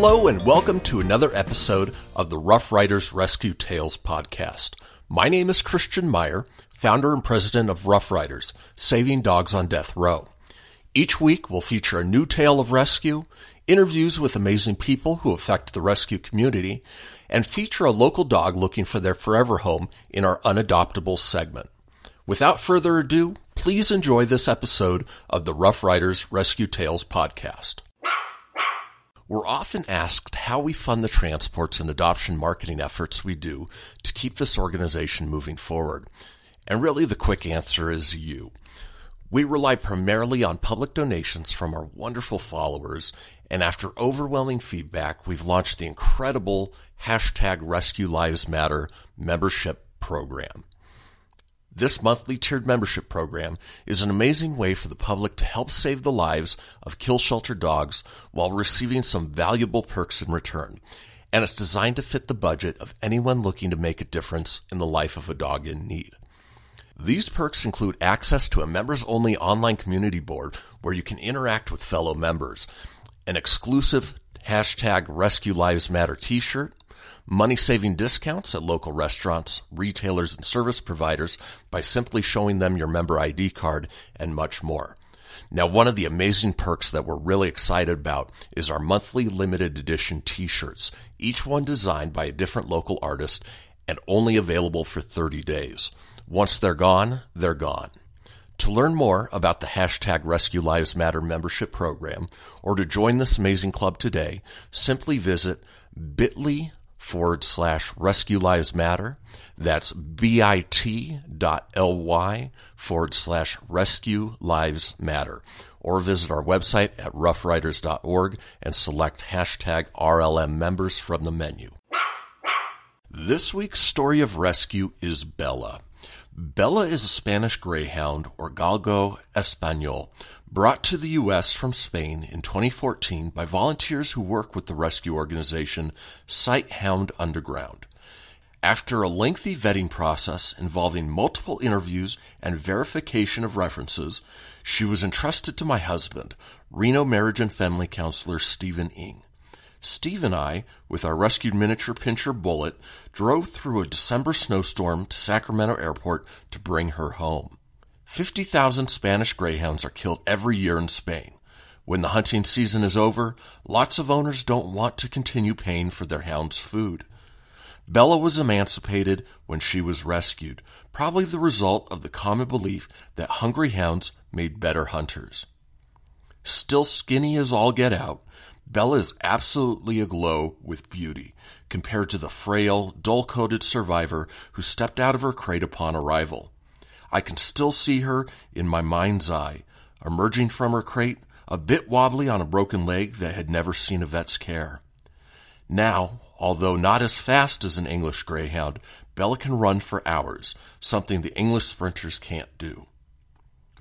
Hello and welcome to another episode of the Rough Riders Rescue Tales podcast. My name is Christian Meyer, founder and president of Rough Riders, saving dogs on death row. Each week we'll feature a new tale of rescue, interviews with amazing people who affect the rescue community, and feature a local dog looking for their forever home in our unadoptable segment. Without further ado, please enjoy this episode of the Rough Riders Rescue Tales podcast. We're often asked how we fund the transports and adoption marketing efforts we do to keep this organization moving forward. And really the quick answer is you. We rely primarily on public donations from our wonderful followers, and after overwhelming feedback, we've launched the incredible hashtag Rescue Lives Matter membership program. This monthly tiered membership program is an amazing way for the public to help save the lives of kill shelter dogs while receiving some valuable perks in return. And it's designed to fit the budget of anyone looking to make a difference in the life of a dog in need. These perks include access to a members only online community board where you can interact with fellow members, an exclusive hashtag Rescue Lives Matter t-shirt, money saving discounts at local restaurants, retailers, and service providers by simply showing them your member ID card, and much more. Now, one of the amazing perks that we're really excited about is our monthly limited edition t-shirts, each one designed by a different local artist and only available for 30 days. Once they're gone, they're gone. To learn more about the hashtag Rescue Lives Matter membership program or to join this amazing club today, simply visit bit.ly forward slash rescue lives matter. That's bit.ly forward slash rescue lives matter. Or visit our website at roughriders.org and select hashtag RLM members from the menu. This week's story of rescue is Bella. Bella is a Spanish Greyhound, or Galgo Espanol, brought to the U.S. from Spain in 2014 by volunteers who work with the rescue organization Sighthound Underground. After a lengthy vetting process involving multiple interviews and verification of references, she was entrusted to my husband, Reno Marriage and Family Counselor Stephen Ing. Steve and I, with our rescued miniature pinscher Bullet, drove through a December snowstorm to Sacramento Airport to bring her home. 50,000 Spanish Greyhounds are killed every year in Spain. When the hunting season is over, lots of owners don't want to continue paying for their hounds' food. Bella was emancipated when she was rescued, probably the result of the common belief that hungry hounds made better hunters. Still skinny as all get out, Bella is absolutely aglow with beauty compared to the frail, dull-coated survivor who stepped out of her crate upon arrival. I can still see her in my mind's eye, emerging from her crate, a bit wobbly on a broken leg that had never seen a vet's care. Now, although not as fast as an English greyhound, Bella can run for hours, something the English sprinters can't do.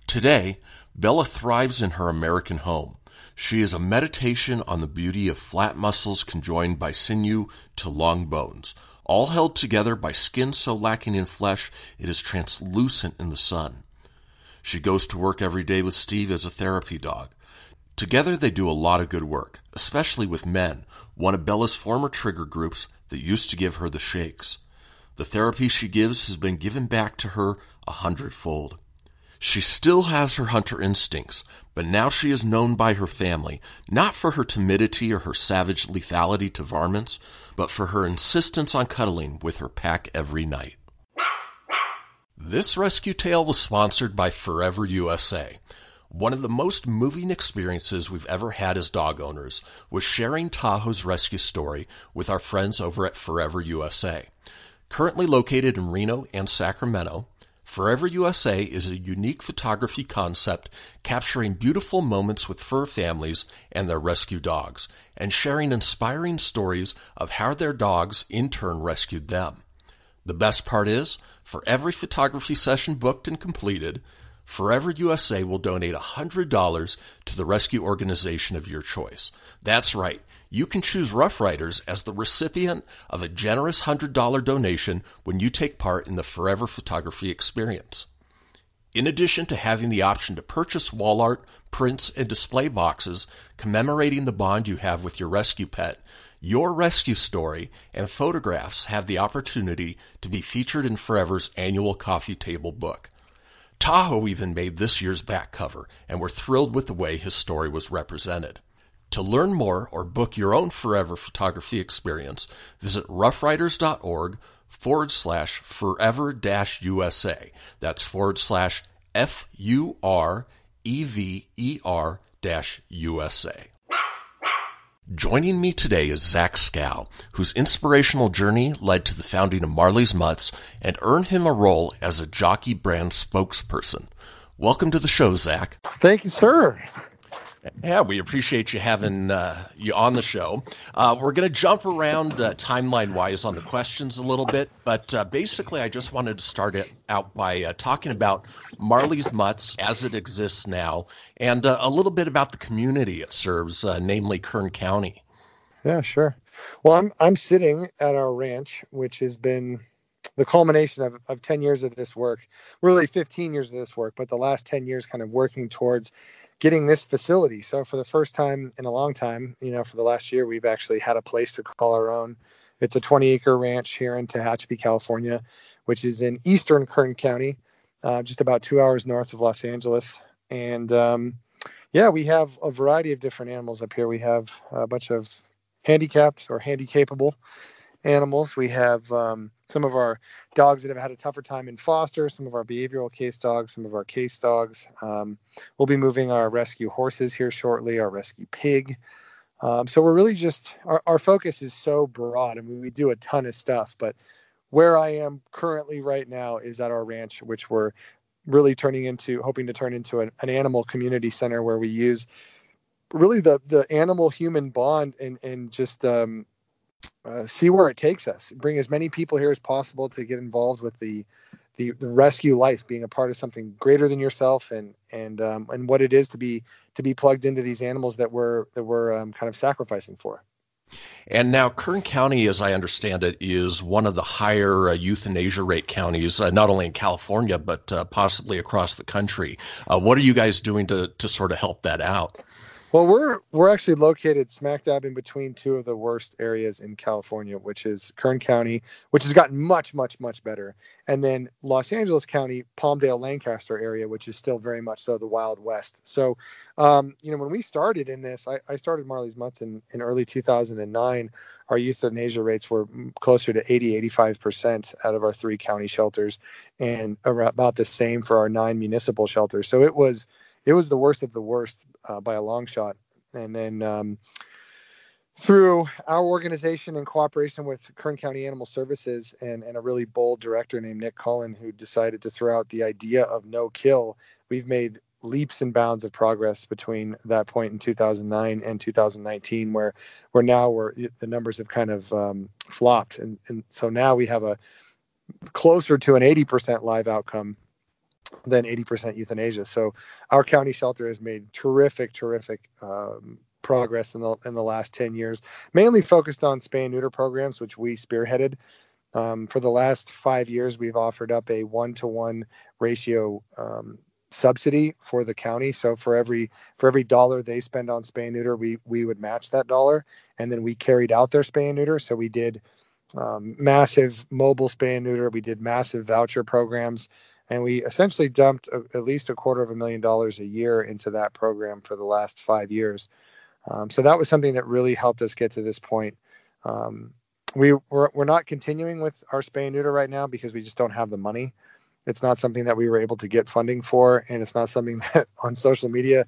Today, Bella thrives in her American home. She is a meditation on the beauty of flat muscles conjoined by sinew to long bones, all held together by skin so lacking in flesh it is translucent in the sun. She goes to work every day with Steve as a therapy dog. Together they do a lot of good work, especially with men, one of Bella's former trigger groups that used to give her the shakes. The therapy she gives has been given back to her a hundredfold. She still has her hunter instincts, but now she is known by her family, not for her timidity or her savage lethality to varmints, but for her insistence on cuddling with her pack every night. This rescue tale was sponsored by Furever USA. One of the most moving experiences we've ever had as dog owners was sharing Tahoe's rescue story with our friends over at Furever USA. Currently located in Reno and Sacramento, Furever USA is a unique photography concept capturing beautiful moments with fur families and their rescue dogs, and sharing inspiring stories of how their dogs in turn rescued them. The best part is, for every photography session booked and completed, Furever USA will donate $100 to the rescue organization of your choice. That's right. You can choose Rough Riders as the recipient of a generous $100 donation when you take part in the Furever Photography experience. In addition to having the option to purchase wall art, prints, and display boxes commemorating the bond you have with your rescue pet, your rescue story and photographs have the opportunity to be featured in Furever's annual coffee table book. Tahoe even made this year's back cover, and we're thrilled with the way his story was represented. To learn more or book your own Furever photography experience, visit roughriders.org forward slash furever dash USA. That's forward slash F U R E V E R dash USA. Joining me today is Zach Skow, whose inspirational journey led to the founding of Marley's Mutts and earned him a role as a jockey brand spokesperson. Welcome to the show, Zach. Thank you, sir. Yeah, we appreciate you having uh, you on the show. Uh, we're going to jump around uh, timeline wise on the questions a little bit, but uh, basically, I just wanted to start it out by uh, talking about Marley's Mutts as it exists now, and uh, a little bit about the community it serves, namely Kern County. Yeah, sure. Well, I'm I'm sitting at our ranch, which has been the culmination of, of 10 years of this work, really 15 years of this work, but the last 10 years kind of working towards getting this facility. So for the first time in a long time, you know, for the last year, we've actually had a place to call our own. It's a 20 acre ranch here in Tehachapi, California, which is in eastern Kern County, uh, just about two hours north of Los Angeles. And um, yeah, we have a variety of different animals up here. We have a bunch of handicapped or handy capable animals. We have um, some of our dogs that have had a tougher time in foster, some of our behavioral case dogs, some of our case dogs. Um, we'll be moving our rescue horses here shortly, our rescue pig. Um, so we're really just our, our focus is so broad. I mean, we do a ton of stuff, but where I am currently right now is at our ranch, which we're really turning into, hoping to turn into an, an animal community center where we use really the the animal human bond and and just um, uh, see where it takes us. Bring as many people here as possible to get involved with the, the, the rescue life, being a part of something greater than yourself, and and um, and what it is to be to be plugged into these animals that we're that we're um, kind of sacrificing for. And now, Kern County, as I understand it, is one of the higher uh, euthanasia rate counties, uh, not only in California but uh, possibly across the country. Uh, what are you guys doing to to sort of help that out? Well, we're we're actually located smack dab in between two of the worst areas in California, which is Kern County, which has gotten much, much, much better, and then Los Angeles County, Palmdale, Lancaster area, which is still very much so the Wild West. So, um, you know, when we started in this, I, I started Marley's Mutts in, in early 2009. Our euthanasia rates were closer to 80, 85% out of our three county shelters, and about the same for our nine municipal shelters. So it was it was the worst of the worst uh, by a long shot. And then um, through our organization in cooperation with Kern County Animal Services and, and a really bold director named Nick Cullen, who decided to throw out the idea of no kill, we've made leaps and bounds of progress between that point in 2009 and 2019, where where now where the numbers have kind of um, flopped, and and so now we have a closer to an 80% live outcome than 80% euthanasia. So our county shelter has made terrific, terrific um, progress in the in the last 10 years, mainly focused on spay and neuter programs, which we spearheaded. Um, for the last five years, we've offered up a one-to-one ratio um, subsidy for the county. So for every for every dollar they spend on spay and neuter, we we would match that dollar, and then we carried out their spay and neuter. So we did um, massive mobile spay and neuter. We did massive voucher programs and we essentially dumped a, at least a quarter of a million dollars a year into that program for the last five years. Um, so that was something that really helped us get to this point. Um, we we're, we're not continuing with our spay and neuter right now because we just don't have the money. It's not something that we were able to get funding for, and it's not something that on social media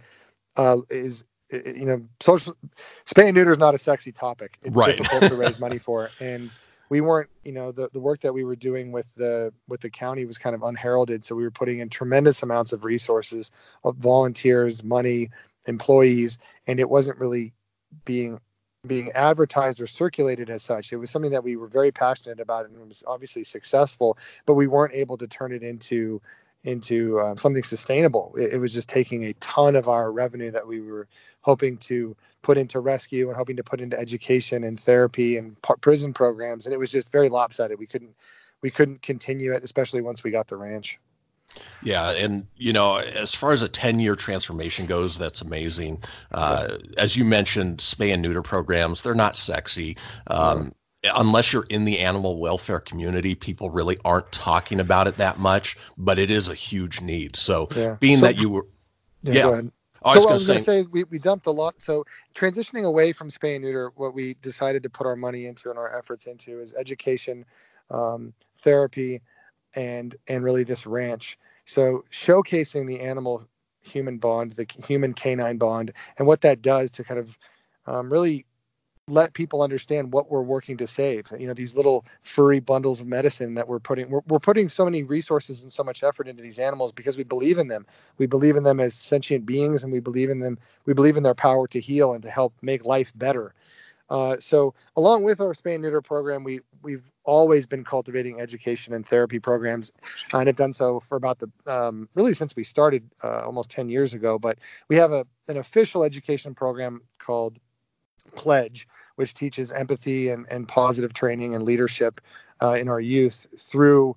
uh, is you know social spay and neuter is not a sexy topic. It's right. difficult to raise money for, and we weren't you know the, the work that we were doing with the with the county was kind of unheralded. So we were putting in tremendous amounts of resources of volunteers money employees and it wasn't really being being advertised or circulated as such. It was something that we were very passionate about and was obviously successful but we weren't able to turn it into into um, something sustainable. It, it, was just taking a ton of our revenue that we were hoping to put into rescue and hoping to put into education and therapy and prison programs, and it was just very lopsided. We couldn't we couldn't continue it, especially once we got the ranch. Yeah, and you know, as far as a ten-year transformation goes, that's amazing. Uh, as you mentioned, spay and neuter programs, they're not sexy. Um, unless you're in the animal welfare community, people really aren't talking about it that much, but it is a huge need. So Yeah. being So- that you were, Yeah, Yeah. I so was I going was going say, to say we, we dumped a lot. So transitioning away from spay and neuter, what we decided to put our money into and our efforts into is education, um, therapy, and and really this ranch. So showcasing the animal human bond, the human canine bond, and what that does to kind of um, really let people understand what we're working to save. You know, these little furry bundles of medicine that we're putting we're, we're putting so many resources and so much effort into these animals because we believe in them. We believe in them as sentient beings and we believe in them we believe in their power to heal and to help make life better. Uh, so along with our spay and neuter program, we we've always been cultivating education and therapy programs, and have done so for about the um, really since we started uh, almost 10 years ago. But we have a an official education program called Pledge, which teaches empathy and, and positive training and leadership uh, in our youth through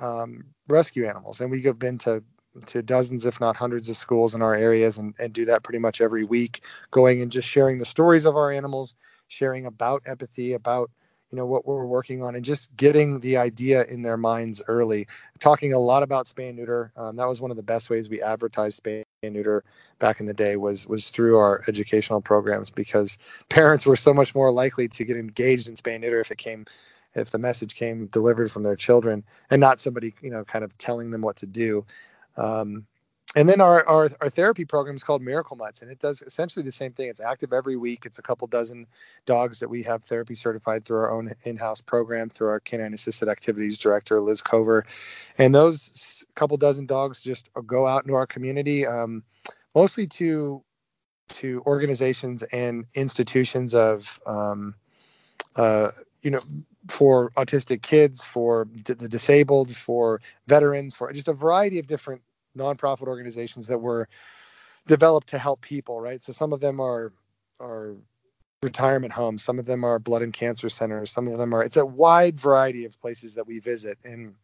um, rescue animals. And we have been to to dozens, if not hundreds, of schools in our areas and, and do that pretty much every week, going and just sharing the stories of our animals, sharing about empathy, about you know what we're working on, and just getting the idea in their minds early. Talking a lot about spay and neuter. Um, that was one of the best ways we advertised spay and neuter back in the day was was through our educational programs because parents were so much more likely to get engaged in spay and neuter if it came if the message came delivered from their children and not somebody you know kind of telling them what to do um, and then our, our our therapy program is called miracle mutts and it does essentially the same thing. It's active every week. It's a couple dozen dogs that we have therapy certified through our own in-house program through our canine assisted activities director liz cover. And those couple dozen dogs just go out into our community um, mostly to to organizations and institutions of um, uh, you know for autistic kids for d- the disabled for veterans for just a variety of different nonprofit organizations that were developed to help people right? So some of them are are retirement homes some of them are blood and cancer centers some of them are it's a wide variety of places that we visit. And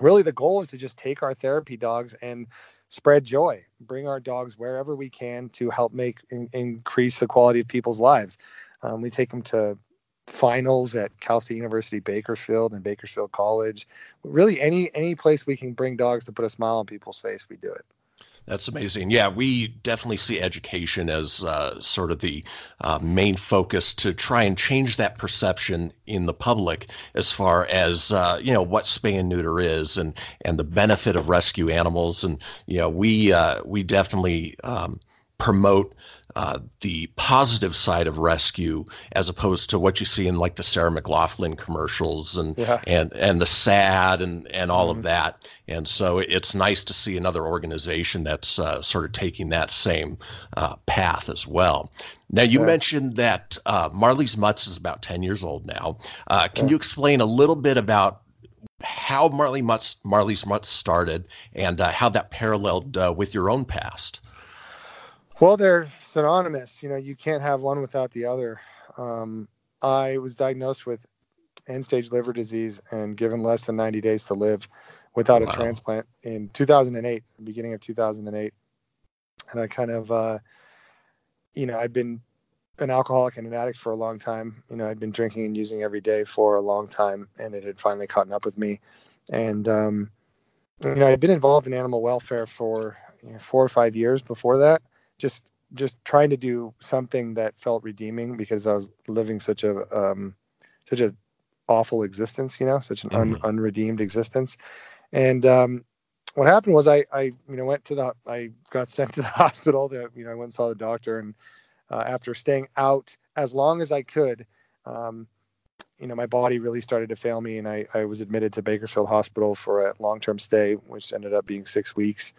really the goal is to just take our therapy dogs and spread joy bring our dogs wherever we can to help make in, increase the quality of people's lives. Um, we take them to finals at cal state university bakersfield and bakersfield college really any any place we can bring dogs to put a smile on people's face we do it That's amazing. Yeah, we definitely see education as uh, sort of the uh, main focus to try and change that perception in the public as far as uh, you know what spay and neuter is and and the benefit of rescue animals. And you know, we uh, we definitely um, promote uh, the positive side of rescue as opposed to what you see in like the Sarah McLachlan commercials and Yeah. and and the sad and and all Mhm. of that. And so it's nice to see another organization that's uh, sort of taking that same uh, path as well. Now you Yeah. mentioned that uh, Marley's Mutts is about ten years old now. Uh, can Yeah. you explain a little bit about how Marley Mutts, Marley's Mutts started and uh, how that paralleled uh, with your own past? Well, they're synonymous. You know, you can't have one without the other. Um, I was diagnosed with end-stage liver disease and given less than 90 days to live without Wow. a transplant in 2008, beginning of 2008. And I kind of, uh, you know, I'd been an alcoholic and an addict for a long time. You know, I'd been drinking and using every day for a long time, and it had finally caught up with me. And um, you know, I'd been involved in animal welfare for you know, four or five years before that just just trying to do something that felt redeeming because I was living such a um, such a awful existence, you know, such an un, Mhm. unredeemed existence. And um, what happened was I I you know went to the I got sent to the hospital. That you know I went and saw the doctor, and uh, after staying out as long as I could. Um, you know, my body really started to fail me, and I, I was admitted to Bakersfield Hospital for a long-term stay, which ended up being six weeks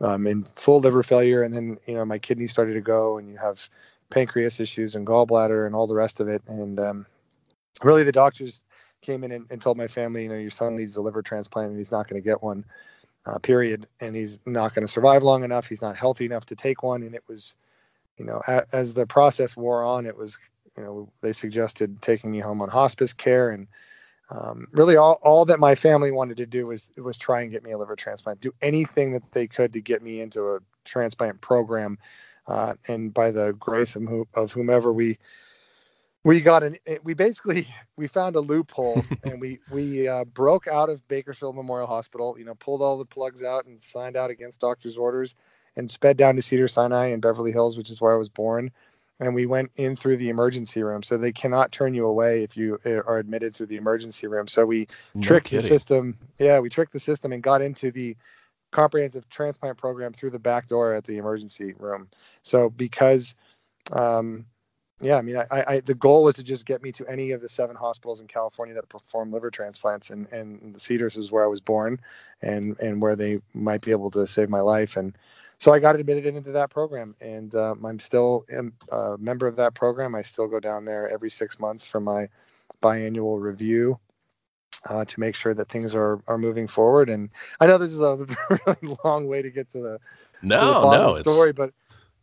um, in full liver failure, and then you know my kidneys started to go, and you have pancreas issues and gallbladder and all the rest of it. And um, really, the doctors came in and, and told my family, you know, your son needs a liver transplant, and he's not going to get one. Uh, period. And he's not going to survive long enough. He's not healthy enough to take one. And it was, you know, a, as the process wore on, it was, you know, they suggested taking me home on hospice care and um, really all, all that my family wanted to do was was try and get me a liver transplant, do anything that they could to get me into a transplant program. Uh, and by the grace of, of whomever we we got an we basically we found a loophole and we we uh, broke out of Bakersfield Memorial Hospital, you know, pulled all the plugs out and signed out against doctor's orders and sped down to Cedar Sinai in Beverly Hills, which is where I was born and we went in through the emergency room. So they cannot turn you away if you uh, are admitted through the emergency room. So we no tricked kidding. the system. Yeah, we tricked the system and got into the comprehensive transplant program through the back door at the emergency room. So because, um, yeah, I mean, I, I, the goal was to just get me to any of the seven hospitals in California that perform liver transplants, and, and the Cedars is where I was born, and and where they might be able to save my life. And so I got admitted into that program, and um, I'm still a member of that program. I still go down there every six months for my biannual review uh, to make sure that things are are moving forward. And I know this is a really long way to get to the no to the no story, but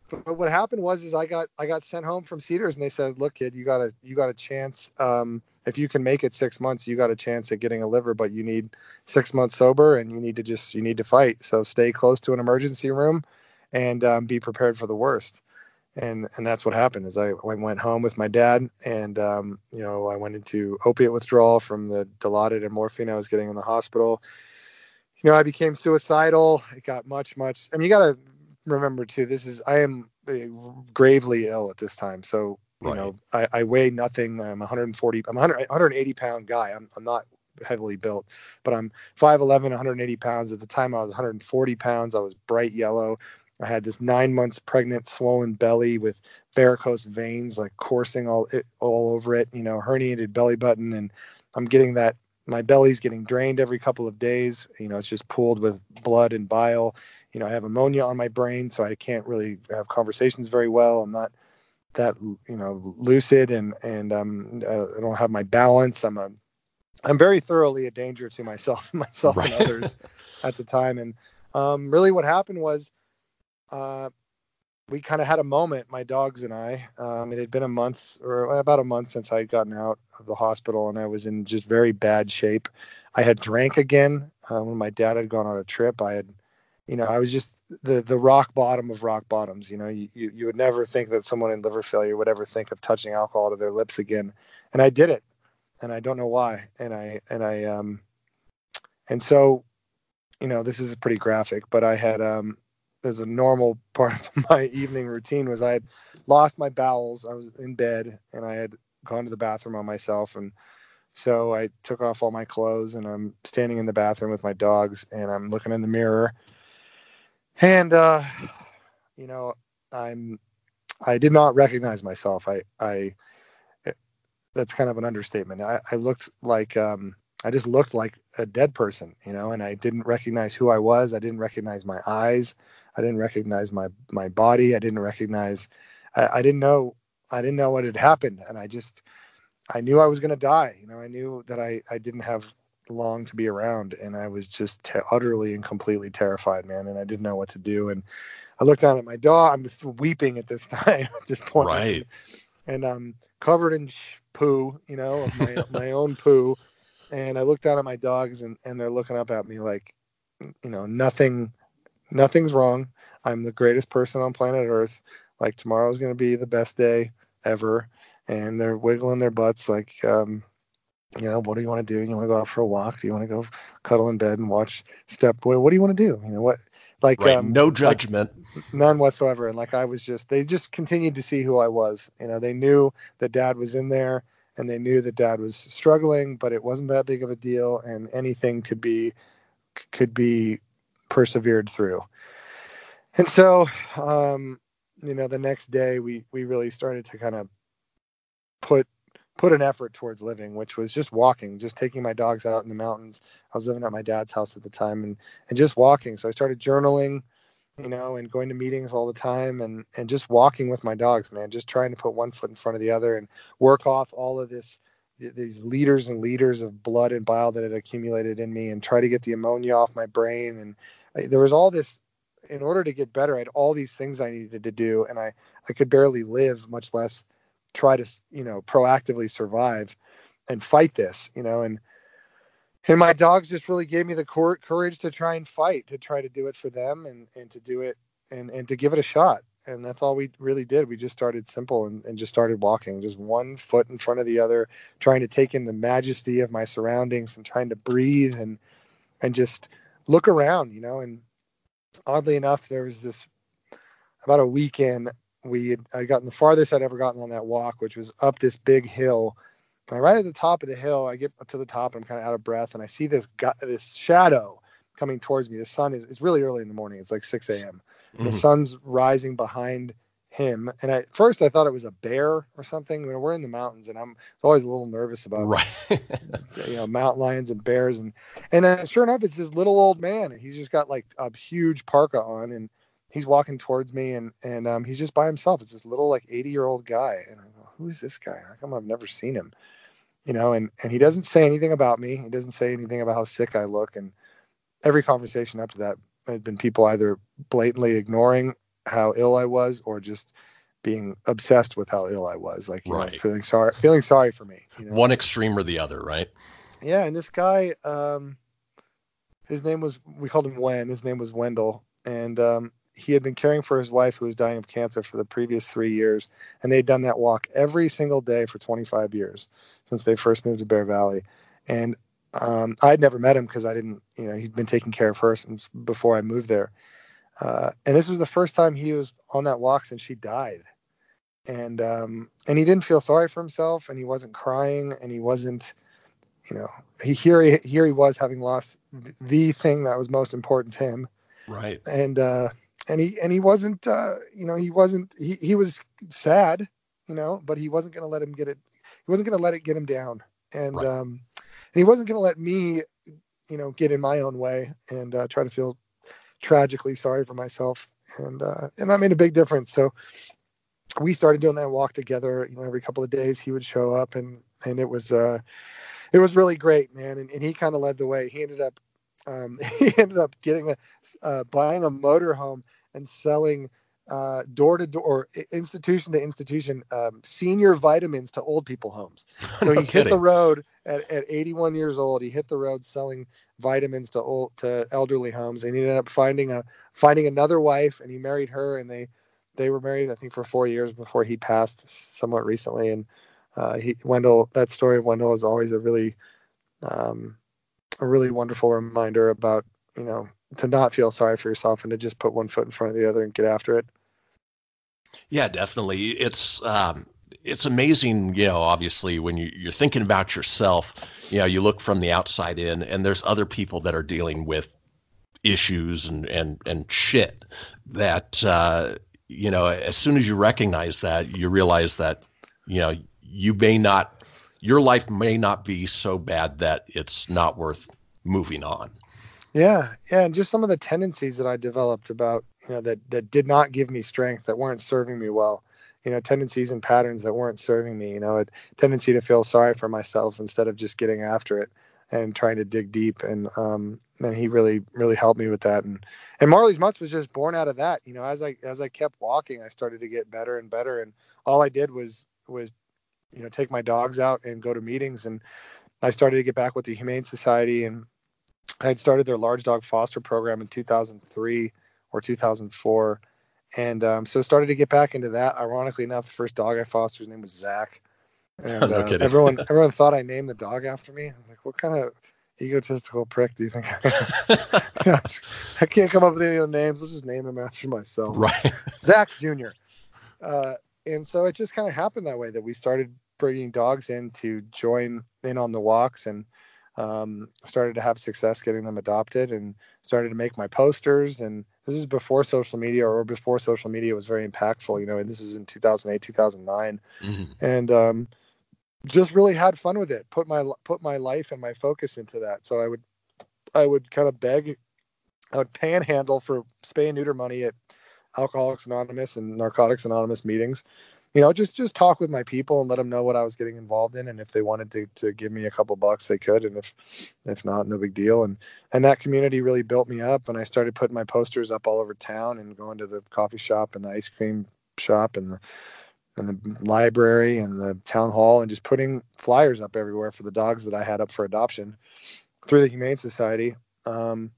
but what happened was is I got I got sent home from Cedars and they said, look, kid, you got a you got a chance. Um, if you can make it six months, you got a chance at getting a liver, but you need six months sober and you need to just you need to fight. So stay close to an emergency room and um, be prepared for the worst. And and that's what happened. Is I, went home with my dad, and um, you know I went into opiate withdrawal from the Dilaudid and morphine I was getting in the hospital. You know I became suicidal. It got much much. I mean you got to remember too. This is I am gravely ill at this time. So you right. know, I, I, weigh nothing. I'm 140. I'm 100, 180 pound guy. I'm, I'm not heavily built, but I'm 5'11, 180 pounds. At the time, I was 140 pounds. I was bright yellow. I had this nine months pregnant, swollen belly with varicose veins like coursing all it, all over it. You know, herniated belly button, and I'm getting that. My belly's getting drained every couple of days. You know, it's just pooled with blood and bile. You know, I have ammonia on my brain, so I can't really have conversations very well. I'm not that you know lucid and and um uh, I don't have my balance. I'm a I'm very thoroughly a danger to myself myself right. and others at the time. And um, really, what happened was uh, we kind of had a moment, my dogs and I. Um, it had been a month or about a month since I had gotten out of the hospital, and I was in just very bad shape. I had drank again uh, when my dad had gone on a trip. I had you know, I was just the the rock bottom of rock bottoms. You know, you, you, you would never think that someone in liver failure would ever think of touching alcohol to their lips again, and I did it, and I don't know why. And I and I um, and so, you know, this is pretty graphic, but I had um, as a normal part of my evening routine was I had lost my bowels. I was in bed and I had gone to the bathroom on myself and so I took off all my clothes and I'm standing in the bathroom with my dogs and I'm looking in the mirror and uh, you know, I'm I did not recognize myself. I I it, that's kind of an understatement. I, I looked like um, I just looked like a dead person, you know, and I didn't recognize who I was. I didn't recognize my eyes. I didn't recognize my my body. I didn't recognize. I, I didn't know. I didn't know what had happened, and I just I knew I was gonna die. You know, I knew that I I didn't have long to be around and i was just te- utterly and completely terrified man and i didn't know what to do and i looked down at my dog i'm just weeping at this time at this point right. and i'm covered in sh- poo you know of my, my own poo and i look down at my dogs and, and they're looking up at me like you know nothing nothing's wrong. I'm the greatest person on planet earth. Like tomorrow's going to be the best day ever and they're wiggling their butts like um you know, what do you want to do? You want to go out for a walk? Do you want to go cuddle in bed and watch Step Boy? What do you want to do? You know what? Like right, um, no judgment, like, none whatsoever. And like I was just, they just continued to see who I was. You know, they knew that Dad was in there, and they knew that Dad was struggling, but it wasn't that big of a deal, and anything could be could be persevered through. And so, um, you know, the next day we we really started to kind of put put an effort towards living, which was just walking, just taking my dogs out in the mountains. I was living at my dad's house at the time and and just walking. So I started journaling, you know, and going to meetings all the time and and just walking with my dogs, man, just trying to put one foot in front of the other and work off all of this these liters and liters of blood and bile that had accumulated in me and try to get the ammonia off my brain and I, there was all this in order to get better i had all these things i needed to do and i i could barely live much less try to you know proactively survive and fight this you know and and my dogs just really gave me the cor- courage to try and fight, to try to do it for them and, and to do it and, and to give it a shot. And that's all we really did. We just started simple and, and just started walking, just one foot in front of the other, trying to take in the majesty of my surroundings and trying to breathe and and just look around, you know. And oddly enough, there was this about a weekend we had, I gotten the farthest I'd ever gotten on that walk, which was up this big hill and right at the top of the hill, I get to the top and I'm kind of out of breath, and I see this this shadow coming towards me. The sun is it's really early in the morning. It's like 6 a.m. Mm-hmm. The sun's rising behind him, and at first I thought it was a bear or something. You know, we're in the mountains, and I'm always a little nervous about right. you know mountain lions and bears, and and uh, sure enough, it's this little old man, and he's just got like a huge parka on, and he's walking towards me, and and um, he's just by himself. It's this little like 80 year old guy, and I go, who is this guy? How come I've never seen him? you know, and and he doesn't say anything about me. He doesn't say anything about how sick I look. And every conversation up to that had been people either blatantly ignoring how ill I was or just being obsessed with how ill I was, like right. know, feeling sorry, feeling sorry for me. You know? One extreme or the other, right? Yeah, and this guy, um, his name was we called him Wen. His name was Wendell, and um, he had been caring for his wife who was dying of cancer for the previous three years, and they'd done that walk every single day for 25 years since they first moved to Bear Valley. And um, I'd never met him because I didn't, you know, he'd been taking care of her since before I moved there. Uh, and this was the first time he was on that walk since she died. And um, and he didn't feel sorry for himself, and he wasn't crying, and he wasn't, you know, he here he, here he was having lost the thing that was most important to him. Right. And uh, and he and he wasn't uh, you know he wasn't he, he was sad you know but he wasn't going to let him get it he wasn't going to let it get him down. And right. um and he wasn't going to let me you know get in my own way and uh, try to feel tragically sorry for myself. And uh and that made a big difference. So we started doing that walk together you know every couple of days he would show up and and it was uh it was really great man. And, and he kind of led the way. He ended up um, he ended up getting a uh, buying a motorhome and selling door to door, institution to institution, um, senior vitamins to old people homes. So no he kidding. hit the road at, at 81 years old. He hit the road selling vitamins to old to elderly homes, and he ended up finding a finding another wife, and he married her, and they they were married I think for four years before he passed somewhat recently. And uh, he Wendell, that story of Wendell is always a really um, a really wonderful reminder about you know to not feel sorry for yourself and to just put one foot in front of the other and get after it. Yeah, definitely. It's um, it's amazing, you know, obviously when you, you're thinking about yourself, you know, you look from the outside in and there's other people that are dealing with issues and, and, and shit that, uh, you know, as soon as you recognize that, you realize that, you know, you may not, your life may not be so bad that it's not worth moving on. Yeah, yeah, and just some of the tendencies that I developed about you know that that did not give me strength, that weren't serving me well. You know, tendencies and patterns that weren't serving me. You know, a tendency to feel sorry for myself instead of just getting after it and trying to dig deep. And um, and he really really helped me with that. And and Marley's Mutts was just born out of that. You know, as I as I kept walking, I started to get better and better. And all I did was was you know take my dogs out and go to meetings and I started to get back with the Humane Society and I had started their large dog foster program in 2003 or 2004, and um, so started to get back into that. Ironically enough, the first dog I fostered, his name was Zach, and no uh, everyone everyone thought I named the dog after me. I'm like, what kind of egotistical prick do you think? I, I can't come up with any other names. I'll just name him after myself. Right. Zach Jr. Uh, and so it just kind of happened that way that we started bringing dogs in to join in on the walks and um, started to have success getting them adopted and started to make my posters. And this is before social media or before social media was very impactful, you know, and this is in 2008, 2009. Mm-hmm. And, um, just really had fun with it. Put my, put my life and my focus into that. So I would, I would kind of beg, I would panhandle for spay and neuter money at Alcoholics Anonymous and Narcotics Anonymous meetings you know, just just talk with my people and let them know what I was getting involved in, and if they wanted to to give me a couple bucks, they could, and if if not, no big deal. And and that community really built me up, and I started putting my posters up all over town and going to the coffee shop and the ice cream shop and the and the library and the town hall and just putting flyers up everywhere for the dogs that I had up for adoption. through the Humane Society. Um,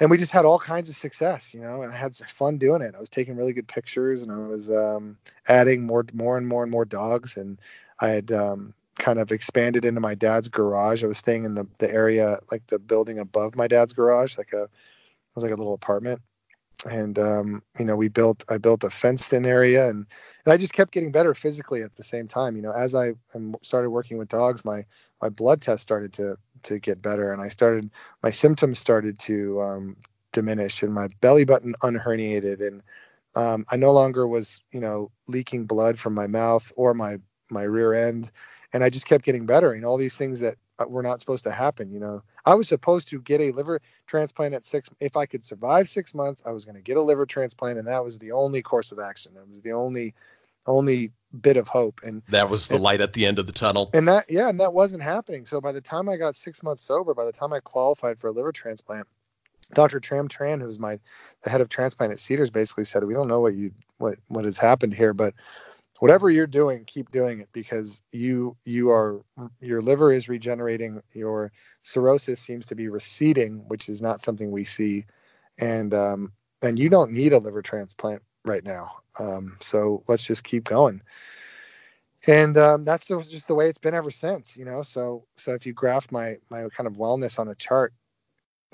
and we just had all kinds of success, you know, and I had fun doing it. I was taking really good pictures and I was um, adding more, more and more and more dogs. And I had um, kind of expanded into my dad's garage. I was staying in the, the area, like the building above my dad's garage, like a, it was like a little apartment. And, um, you know, we built, I built a fenced in area and, and I just kept getting better physically at the same time. You know, as I started working with dogs, my, my blood test started to, to get better and I started, my symptoms started to, um, diminish and my belly button unherniated and, um, I no longer was, you know, leaking blood from my mouth or my, my rear end and I just kept getting better. And all these things that uh, were not supposed to happen. You know, I was supposed to get a liver transplant at six. If I could survive six months, I was going to get a liver transplant, and that was the only course of action. That was the only only bit of hope. And that was the and, light at the end of the tunnel. And that, yeah, and that wasn't happening. So by the time I got six months sober, by the time I qualified for a liver transplant, Dr. Tram Tran, who's my the head of transplant at Cedars, basically said, "We don't know what you what what has happened here, but." whatever you're doing keep doing it because you you are your liver is regenerating your cirrhosis seems to be receding which is not something we see and um, and you don't need a liver transplant right now um, so let's just keep going and um, that's just the way it's been ever since you know so so if you graph my my kind of wellness on a chart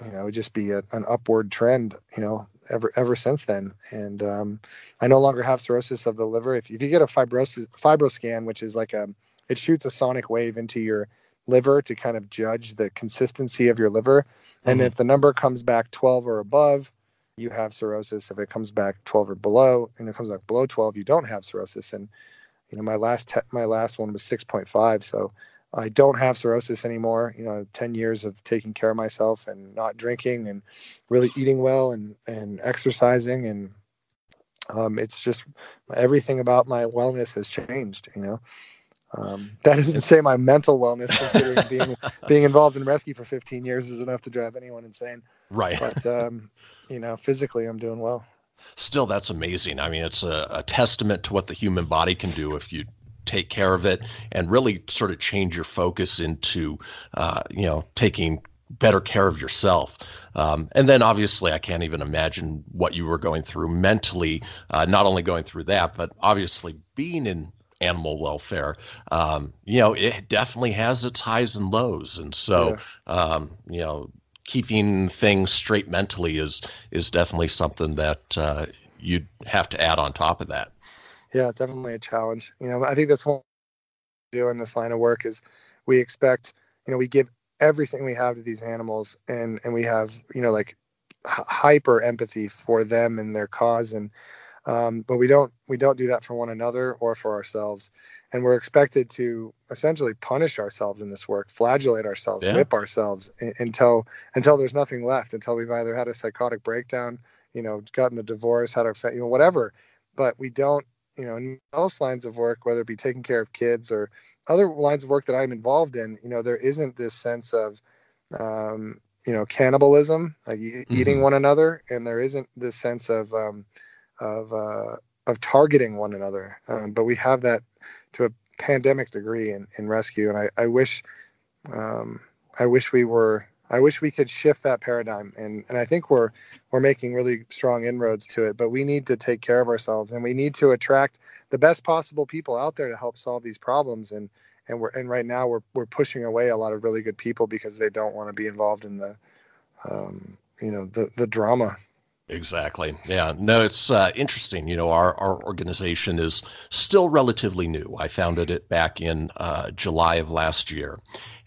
you know, it would just be a, an upward trend, you know, ever ever since then. And um, I no longer have cirrhosis of the liver. If, if you get a fibrosis fibroscan, which is like a, it shoots a sonic wave into your liver to kind of judge the consistency of your liver. Mm-hmm. And if the number comes back 12 or above, you have cirrhosis. If it comes back 12 or below, and it comes back below 12, you don't have cirrhosis. And you know, my last te- my last one was 6.5. So I don't have cirrhosis anymore. You know, 10 years of taking care of myself and not drinking and really eating well and, and exercising. And um, it's just everything about my wellness has changed, you know. Um, that doesn't say my mental wellness, considering being being involved in rescue for 15 years is enough to drive anyone insane. Right. But um, you know, physically, I'm doing well. Still, that's amazing. I mean, it's a, a, testament to what the human body can do if you take care of it and really sort of change your focus into, uh, you know, taking better care of yourself. Um, and then obviously, I can't even imagine what you were going through mentally, uh, not only going through that, but obviously being in animal welfare. Um, you know, it definitely has its highs and lows. And so, yeah. um, you know, keeping things straight mentally is is definitely something that uh, you'd have to add on top of that yeah, definitely a challenge. You know, I think that's what we do in this line of work is we expect, you know, we give everything we have to these animals and and we have, you know, like hyper empathy for them and their cause and um, but we don't we don't do that for one another or for ourselves and we're expected to essentially punish ourselves in this work flagellate ourselves yeah. whip ourselves until until there's nothing left until we've either had a psychotic breakdown you know gotten a divorce had our you know whatever but we don't you know, in most lines of work, whether it be taking care of kids or other lines of work that I'm involved in, you know, there isn't this sense of, um, you know, cannibalism, like mm-hmm. eating one another, and there isn't this sense of, um, of, uh, of targeting one another. Um, but we have that to a pandemic degree in, in rescue, and I, I wish, um, I wish we were I wish we could shift that paradigm, and and I think we're we're making really strong inroads to it. But we need to take care of ourselves, and we need to attract the best possible people out there to help solve these problems. And and we're and right now we're we're pushing away a lot of really good people because they don't want to be involved in the, um, you know, the the drama. Exactly. Yeah. No, it's uh, interesting. You know, our, our organization is still relatively new. I founded it back in uh, July of last year.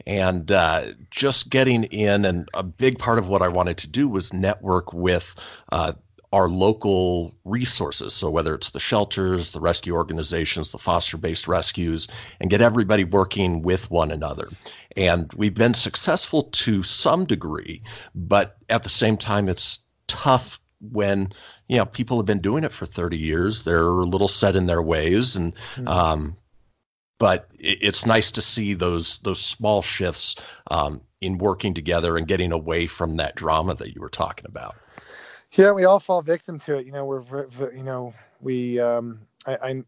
And uh, just getting in, and a big part of what I wanted to do was network with uh, our local resources. So whether it's the shelters, the rescue organizations, the foster-based rescues, and get everybody working with one another. And we've been successful to some degree, but at the same time, it's tough when you know people have been doing it for 30 years they're a little set in their ways and mm-hmm. um, but it, it's nice to see those those small shifts um, in working together and getting away from that drama that you were talking about yeah we all fall victim to it you know we're you know we um, I, I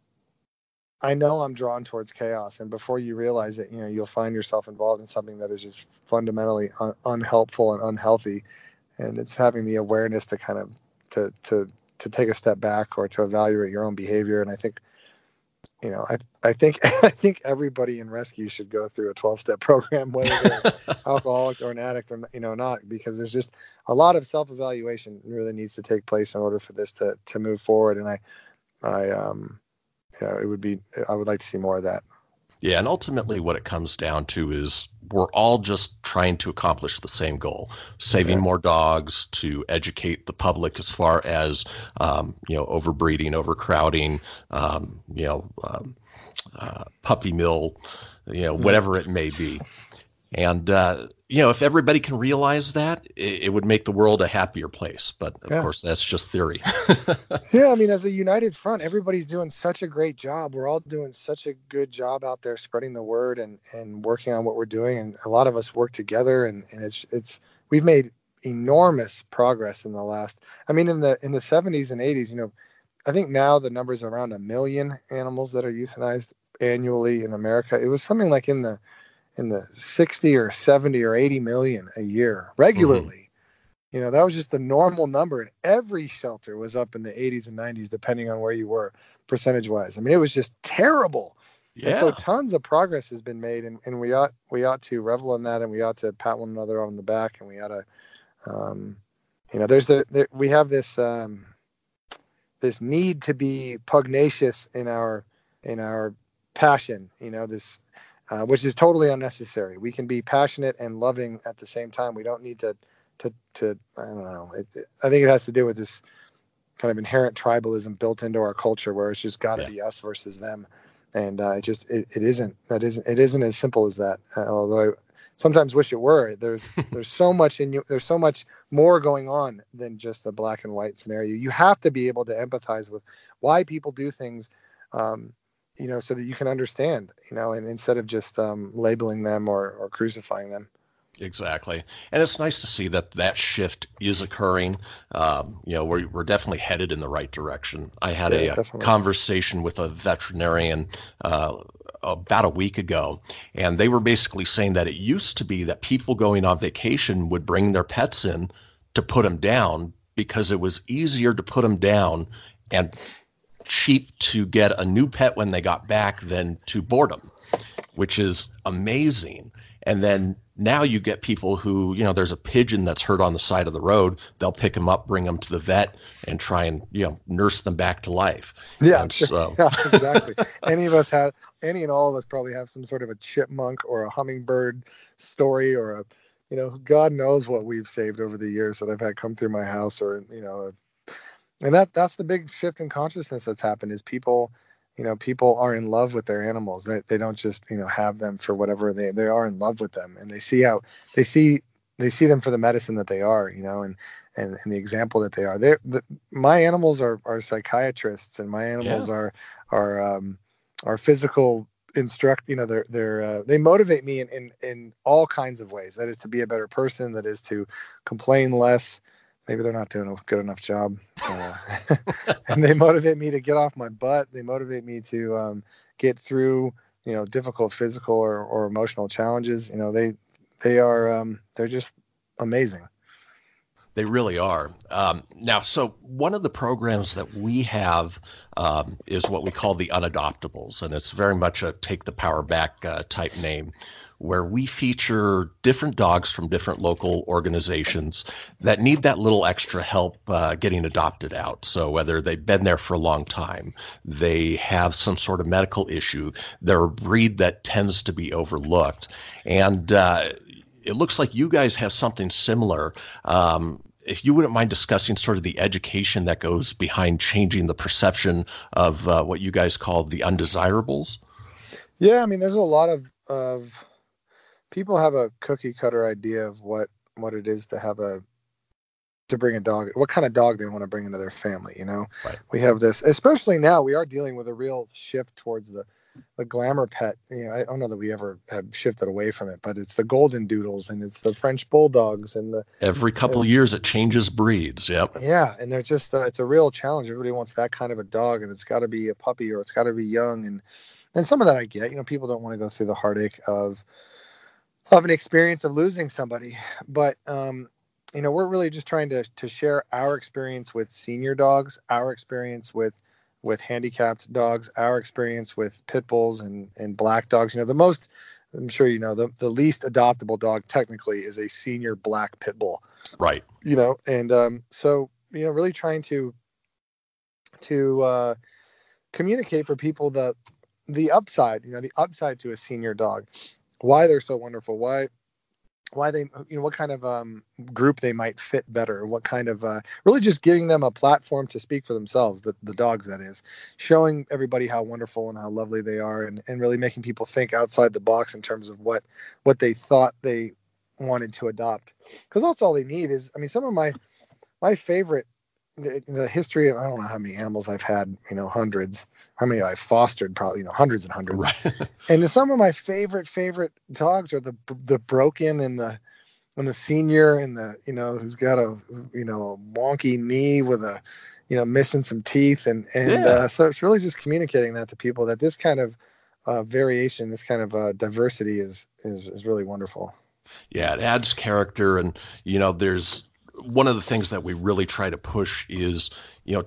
I know I'm drawn towards chaos, and before you realize it, you know, you'll find yourself involved in something that is just fundamentally un- unhelpful and unhealthy. And it's having the awareness to kind of to to to take a step back or to evaluate your own behavior. And I think, you know, I I think I think everybody in rescue should go through a 12-step program, whether they're alcoholic or an addict or you know not, because there's just a lot of self-evaluation really needs to take place in order for this to to move forward. And I I um yeah, it would be. I would like to see more of that. Yeah, and ultimately, what it comes down to is we're all just trying to accomplish the same goal: saving yeah. more dogs, to educate the public as far as um, you know, overbreeding, overcrowding, um, you know, um, uh, puppy mill, you know, whatever it may be. And uh, you know, if everybody can realize that, it, it, would make the world a happier place. But of yeah. course, that's just theory. yeah, I mean, as a united front, everybody's doing such a great job. We're all doing such a good job out there spreading the word and and working on what we're doing. And a lot of us work together, and, and it's it's we've made enormous progress in the last. I mean, in the in the 70s and 80s, you know, I think now the numbers around a million animals that are euthanized annually in America. It was something like in the in the 60 or 70 or 80 million a year regularly. Mm-hmm. You know, that was just the normal number, and every shelter was up in the 80s and 90s, depending on where you were, percentage wise. I mean, it was just terrible. Yeah. And so tons of progress has been made, and, and we ought we ought to revel in that, and we ought to pat one another on the back, and we ought to, um, you know, there's the there, we have this um, this need to be pugnacious in our in our passion, you know, this uh, which is totally unnecessary. We can be passionate and loving at the same time. We don't need to to to I don't know. It, it, I think it has to do with this kind of inherent tribalism built into our culture, where it's just got to yeah. be us versus them, and uh, it just it, it isn't that isn't it isn't as simple as that. Uh, although I sometimes wish it were. There's there's so much in you. There's so much more going on than just a black and white scenario. You have to be able to empathize with why people do things. Um, you know, so that you can understand, you know, and instead of just um, labeling them or, or crucifying them. Exactly, and it's nice to see that that shift is occurring. Um, you know, we're we're definitely headed in the right direction. I had yeah, a, a, conversation with a veterinarian uh, about a week ago, and they were basically saying that it used to be that people going on vacation would bring their pets in to put them down because it was easier to put them down and cheap to get a new pet when they got back than to board them, which is amazing. And then now you get people who, you know, there's a pigeon that's hurt on the side of the road. They'll pick them up, bring them to the vet, and try and, you know, nurse them back to life. Yeah, sure. so. yeah exactly. any of us have, any and all of us probably have some sort of a chipmunk or a hummingbird story or a, you know, God knows what we've saved over the years that I've had come through my house or, you know, and that that's the big shift in consciousness that's happened is people you know people are in love with their animals. They, they don't just you know have them for whatever they they are in love with them. And they see how they see they see them for the medicine that they are you know and and, and the example that they are. They the, my animals are are psychiatrists and my animals yeah. are are um are physical instruct you know they're they're uh, they motivate me in, in in all kinds of ways. That is to be a better person that is to complain less maybe they're not doing a good enough job. Uh, and they motivate me to get off my butt. They motivate me to um, get through, you know, difficult physical or, or emotional challenges. You know, they they are um, they're just amazing. They really are. Um, now, so one of the programs that we have um, is what we call the Unadoptables, and it's very much a take the power back uh, type name where we feature different dogs from different local organizations that need that little extra help uh, getting adopted out. So whether they've been there for a long time, they have some sort of medical issue, they're a breed that tends to be overlooked, and uh, it looks like you guys have something similar. Um, if you wouldn't mind discussing sort of the education that goes behind changing the perception of uh, what you guys call the undesirables. Yeah, I mean, there's a lot of of people have a cookie cutter idea of what what it is to have a to bring a dog what kind of dog they want to bring into their family you know right. we have this especially now we are dealing with a real shift towards the the glamour pet. You know, I don't know that we ever have shifted away from it, but it's the golden doodles and it's the French bulldogs and the every couple of years it changes breeds. Yep. Yeah, and they're just uh, it's a real challenge. Everybody wants that kind of a dog, and it's got to be a puppy or it's got to be young, and and some of that I get. You know, people don't want to go through the heartache of of an experience of losing somebody, but um, you know, we're really just trying to to share our experience with senior dogs, our experience with with handicapped dogs, our experience with pit bulls and and black dogs. You know, the most I'm sure you know the the least adoptable dog technically is a senior black pit bull. Right. You know, and um, so you know, really trying to to uh, communicate for people the the upside. You know, the upside to a senior dog, why they're so wonderful, why why they you know what kind of um, group they might fit better what kind of uh, really just giving them a platform to speak for themselves the, the dogs that is. Showing everybody how wonderful and how lovely they are and, and really making people think outside the box in terms of what what they thought they wanted to adopt. Because that's all they need is i mean some of my my favorite the, the history of I don't know how many animals I've had, you know, hundreds. How many I've fostered, probably you know, hundreds and hundreds. Right. and some of my favorite favorite dogs are the the broken and the and the senior and the you know who's got a you know a wonky knee with a you know missing some teeth and and yeah. uh, so it's really just communicating that to people that this kind of uh, variation, this kind of uh, diversity is is is really wonderful. Yeah, it adds character, and you know, there's one of the things that we really try to push is, you know,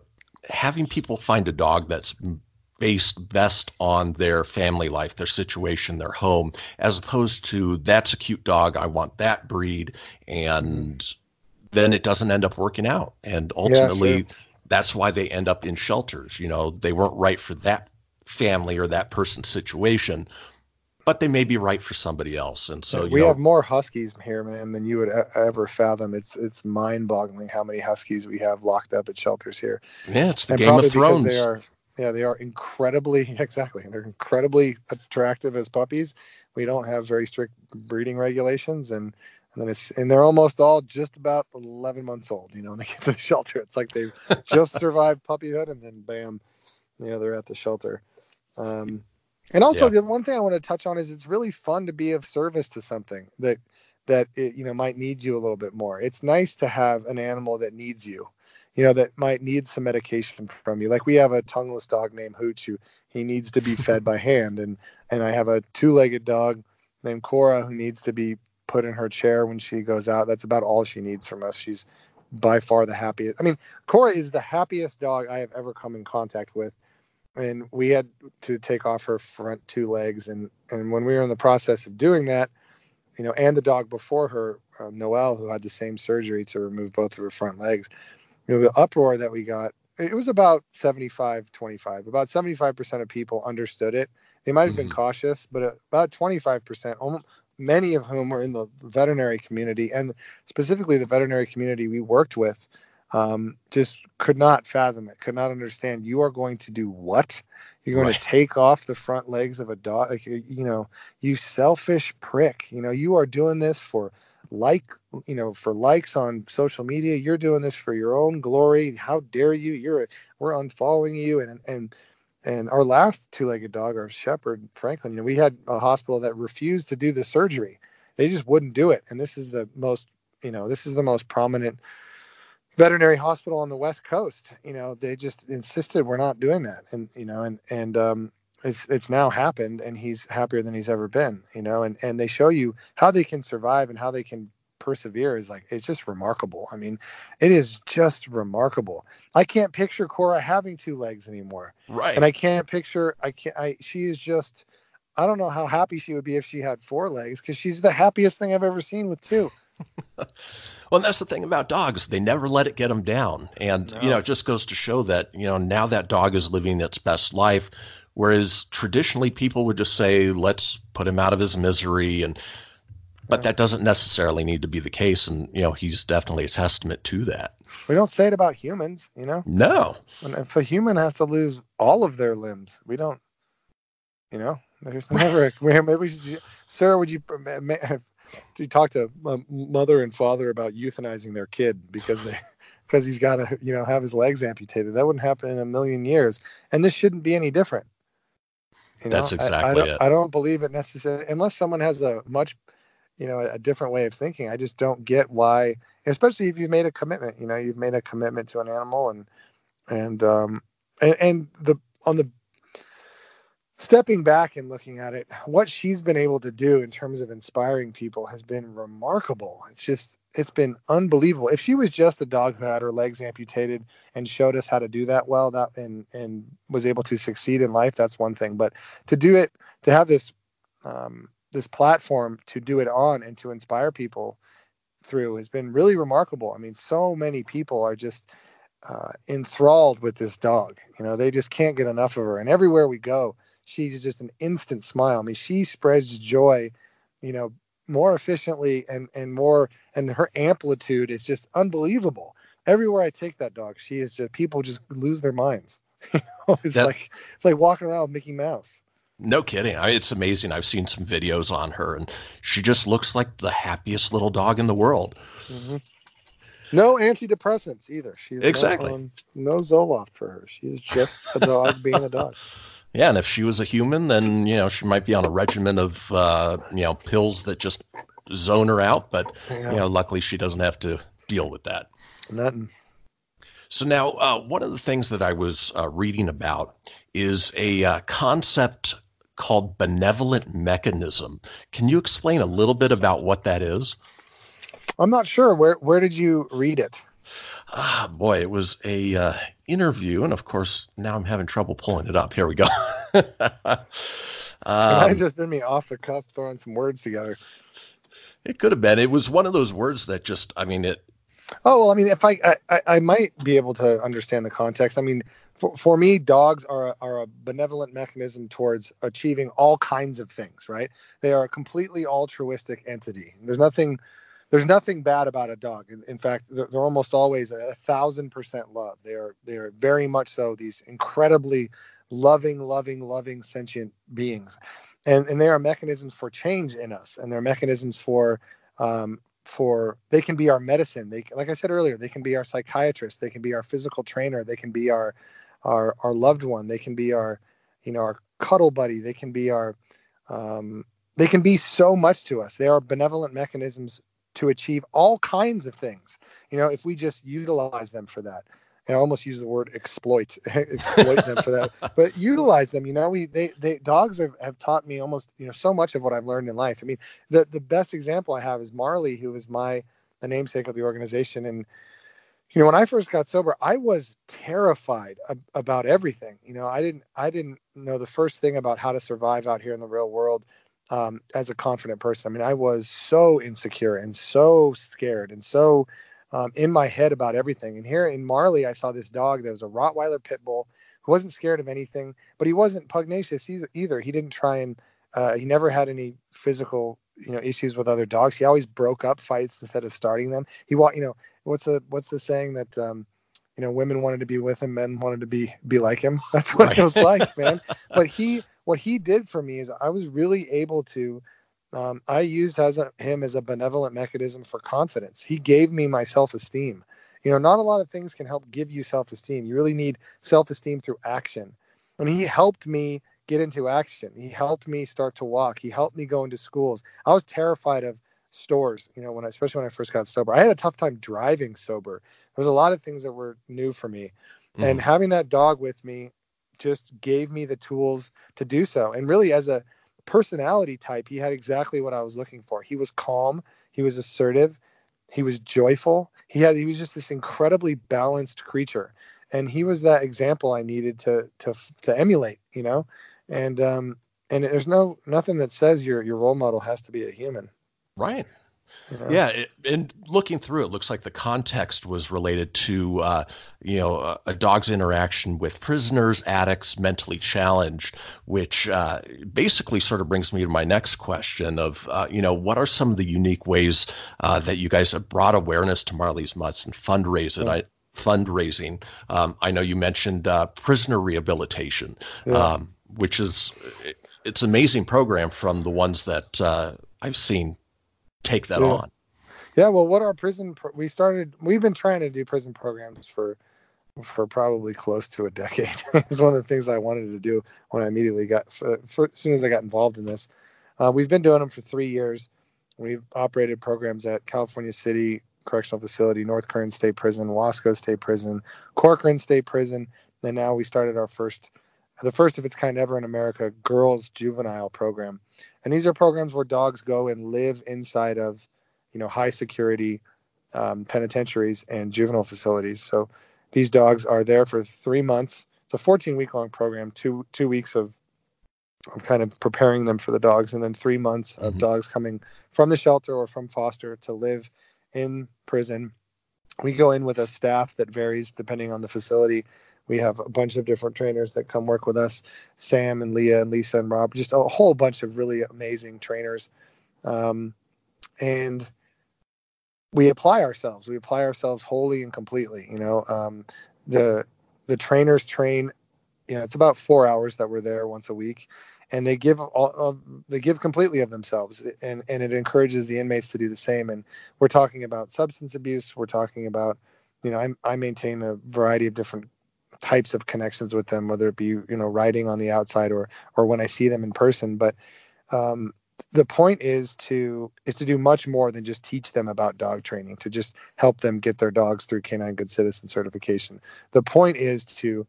having people find a dog that's based best on their family life, their situation, their home, as opposed to that's a cute dog, I want that breed, and then it doesn't end up working out. And ultimately, yeah, sure. that's why they end up in shelters. You know, they weren't right for that family or that person's situation, but they may be right for somebody else. And so we know, have more huskies here, man, than you would ever fathom. It's it's mind-boggling how many huskies we have locked up at shelters here. Yeah, it's the and Game of Thrones. They are, yeah, they are incredibly exactly. They're incredibly attractive as puppies. We don't have very strict breeding regulations, and and then it's and they're almost all just about 11 months old. You know, when they get to the shelter, it's like they've just survived puppyhood, and then bam, you know, they're at the shelter. Um, and also, yeah. the one thing I want to touch on is it's really fun to be of service to something that that it, you know might need you a little bit more. It's nice to have an animal that needs you, you know, that might need some medication from you. Like we have a tongueless dog named Hooch who he needs to be fed by hand, and and I have a two-legged dog named Cora who needs to be put in her chair when she goes out. That's about all she needs from us. She's by far the happiest. I mean, Cora is the happiest dog I have ever come in contact with and we had to take off her front two legs and and when we were in the process of doing that you know and the dog before her uh, noel who had the same surgery to remove both of her front legs you know the uproar that we got it was about 75 25 about 75% of people understood it they might have been mm-hmm. cautious but about 25% almost, many of whom were in the veterinary community and specifically the veterinary community we worked with um, just could not fathom it, could not understand. You are going to do what? You're going right. to take off the front legs of a dog? Like, you know, you selfish prick. You know, you are doing this for like, you know, for likes on social media. You're doing this for your own glory. How dare you? You're, we're unfollowing you. And, and, and our last two-legged dog, our shepherd, Franklin, you know, we had a hospital that refused to do the surgery. They just wouldn't do it. And this is the most, you know, this is the most prominent veterinary hospital on the west coast you know they just insisted we're not doing that. And you know and and um it's it's now happened and he's happier than he's ever been you know and and they show you how they can survive and how they can persevere is like it's just remarkable. I mean it is just remarkable. I can't picture cora having two legs anymore. Right. And i can't picture i can't i she is just i don't know how happy she would be if she had four legs because she's the happiest thing i've ever seen with two well, that's the thing about dogs. They never let it get them down. And, no. you know, it just goes to show that, you know, now that dog is living its best life. Whereas traditionally people would just say, let's put him out of his misery. And, but that doesn't necessarily need to be the case. And, you know, he's definitely a testament to that. We don't say it about humans, you know? No. When, if a human has to lose all of their limbs, we don't, you know, there's never, maybe we should, sir, would you to talk to a mother and father about euthanizing their kid because they because he's got to you know have his legs amputated. That wouldn't happen in a million years, and this shouldn't be any different. You know? That's exactly I, I don't, it. I don't believe it necessarily unless someone has a much, you know, a different way of thinking. I just don't get why, especially if you've made a commitment. You know, you've made a commitment to an animal, and and um and, and the on the stepping back and looking at it, what she's been able to do in terms of inspiring people has been remarkable. It's just it's been unbelievable. If she was just a dog who had her legs amputated and showed us how to do that well, that and and was able to succeed in life, that's one thing. But to do it, to have this um, this platform to do it on and to inspire people through has been really remarkable. I mean, so many people are just uh, enthralled with this dog. You know, they just can't get enough of her. And everywhere we go, she's just an instant smile. I mean, she spreads joy, you know, more efficiently and and more and her amplitude is just unbelievable. Everywhere I take that dog, she is just people just lose their minds. you know, it's that, like it's like walking around with Mickey Mouse. No kidding. I, it's amazing. I've seen some videos on her, and she just looks like the happiest little dog in the world. Mm-hmm. No antidepressants either. She's exactly no Zoloft for her. She's just a dog being a dog. Yeah, and if she was a human, then you know she might be on a regimen of uh, you know pills that just zone her out. But yeah. you know, luckily she doesn't have to deal with that. Nothing. So now, uh, one of the things that I was uh, reading about is a uh, concept called benevolent mechanism. Can you explain a little bit about what that is? I'm not sure. Where where did you read it? Ah, boy, it was a uh, interview, and of course now I'm having trouble pulling it up. Here we go. um, might just been me off the cuff throwing some words together. It could have been. It was one of those words that just, I mean, it. Oh well, I mean, if I, I, I might be able to understand the context. I mean, for, for me, dogs are a, are a benevolent mechanism towards achieving all kinds of things. Right? They are a completely altruistic entity. There's nothing there's nothing bad about a dog. In, in fact, they're, they're, almost always a, thousand percent love. They are they are very much so these incredibly loving, loving, loving sentient beings, and and they are mechanisms for change in us, and they're mechanisms for um, for they can be our medicine. They like I said earlier, they can be our psychiatrist, they can be our physical trainer, they can be our our our loved one, they can be our you know our cuddle buddy, they can be our um, they can be so much to us. They are benevolent mechanisms to achieve all kinds of things. You know, if we just utilize them for that. And I almost use the word exploit, exploit them for that, but utilize them. You know, we they they dogs have, have taught me almost you know so much of what I've learned in life. I mean, the the best example I have is Marley, who is my the namesake of the organization, and you know when I first got sober, I was terrified ab- about everything. You know, I didn't I didn't know the first thing about how to survive out here in the real world um, as a confident person. I mean, I was so insecure and so scared and so um, in my head about everything. And here in Marley, I saw this dog that was a Rottweiler pit bull who wasn't scared of anything, but he wasn't pugnacious either. He didn't try and uh, he never had any physical you know issues with other dogs. He always broke up fights instead of starting them. He walked, you know, what's the what's the saying that um, you know women wanted to be with him, men wanted to be be like him. That's what right. it was like, man. But he what he did for me is I was really able to um, I used as a, him as a benevolent mechanism for confidence. He gave me my self-esteem. You know, not a lot of things can help give you self-esteem. You really need self-esteem through action. And he helped me get into action. He helped me start to walk. He helped me go into schools. I was terrified of stores, you know, when I, especially when I first got sober. I had a tough time driving sober. There was a lot of things that were new for me. Mm. And having that dog with me just gave me the tools to do so. And really, as a personality type, he had exactly what I was looking for. He was calm, he was assertive, he was joyful. He had he was just this incredibly balanced creature, and he was that example I needed to to to emulate. You know, and um and there's no nothing that says your your role model has to be a human. Right. Yeah, it, and looking through it, looks like the context was related to, uh, you know, a, a, dog's interaction with prisoners, addicts, mentally challenged, which uh, basically sort of brings me to my next question of, uh, you know, what are some of the unique ways uh, that you guys have brought awareness to Marley's Mutts and fundraising? Yeah. I, fundraising. Um, I know you mentioned uh, prisoner rehabilitation, yeah. um, which is it's an amazing program from the ones that uh, I've seen take that yeah. on. Yeah, well, what our prison pro- we started we've been trying to do prison programs for for probably close to a decade. it's one of the things I wanted to do when I immediately got, for, for, as soon as I got involved in this. Uh, we've been doing them for three years. We've operated programs at California City Correctional Facility, North Kern State Prison, Wasco State Prison, Corcoran State Prison, and now we started our first, the first of its kind ever in America, girls juvenile program. And these are programs where dogs go and live inside of, you know, high security um, penitentiaries and juvenile facilities. So these dogs are there for three months. It's a 14 week long program, two two weeks of of kind of preparing them for the dogs, and then three months of mm-hmm. dogs coming from the shelter or from foster to live in prison. We go in with a staff that varies depending on the facility. We have a bunch of different trainers that come work with us Sam and Leah and Lisa and Rob, just a whole bunch of really amazing trainers. Um, and we apply ourselves. We apply ourselves wholly and completely. You know, um, the the trainers train. You know, it's about four hours that we're there once a week, and they give all they give completely of themselves, and and it encourages the inmates to do the same. And we're talking about substance abuse. We're talking about, you know, I I maintain a variety of different types of connections with them, whether it be you know writing on the outside or or when I see them in person. But um, the point is to is to do much more than just teach them about dog training to just help them get their dogs through canine good citizen certification. The point is to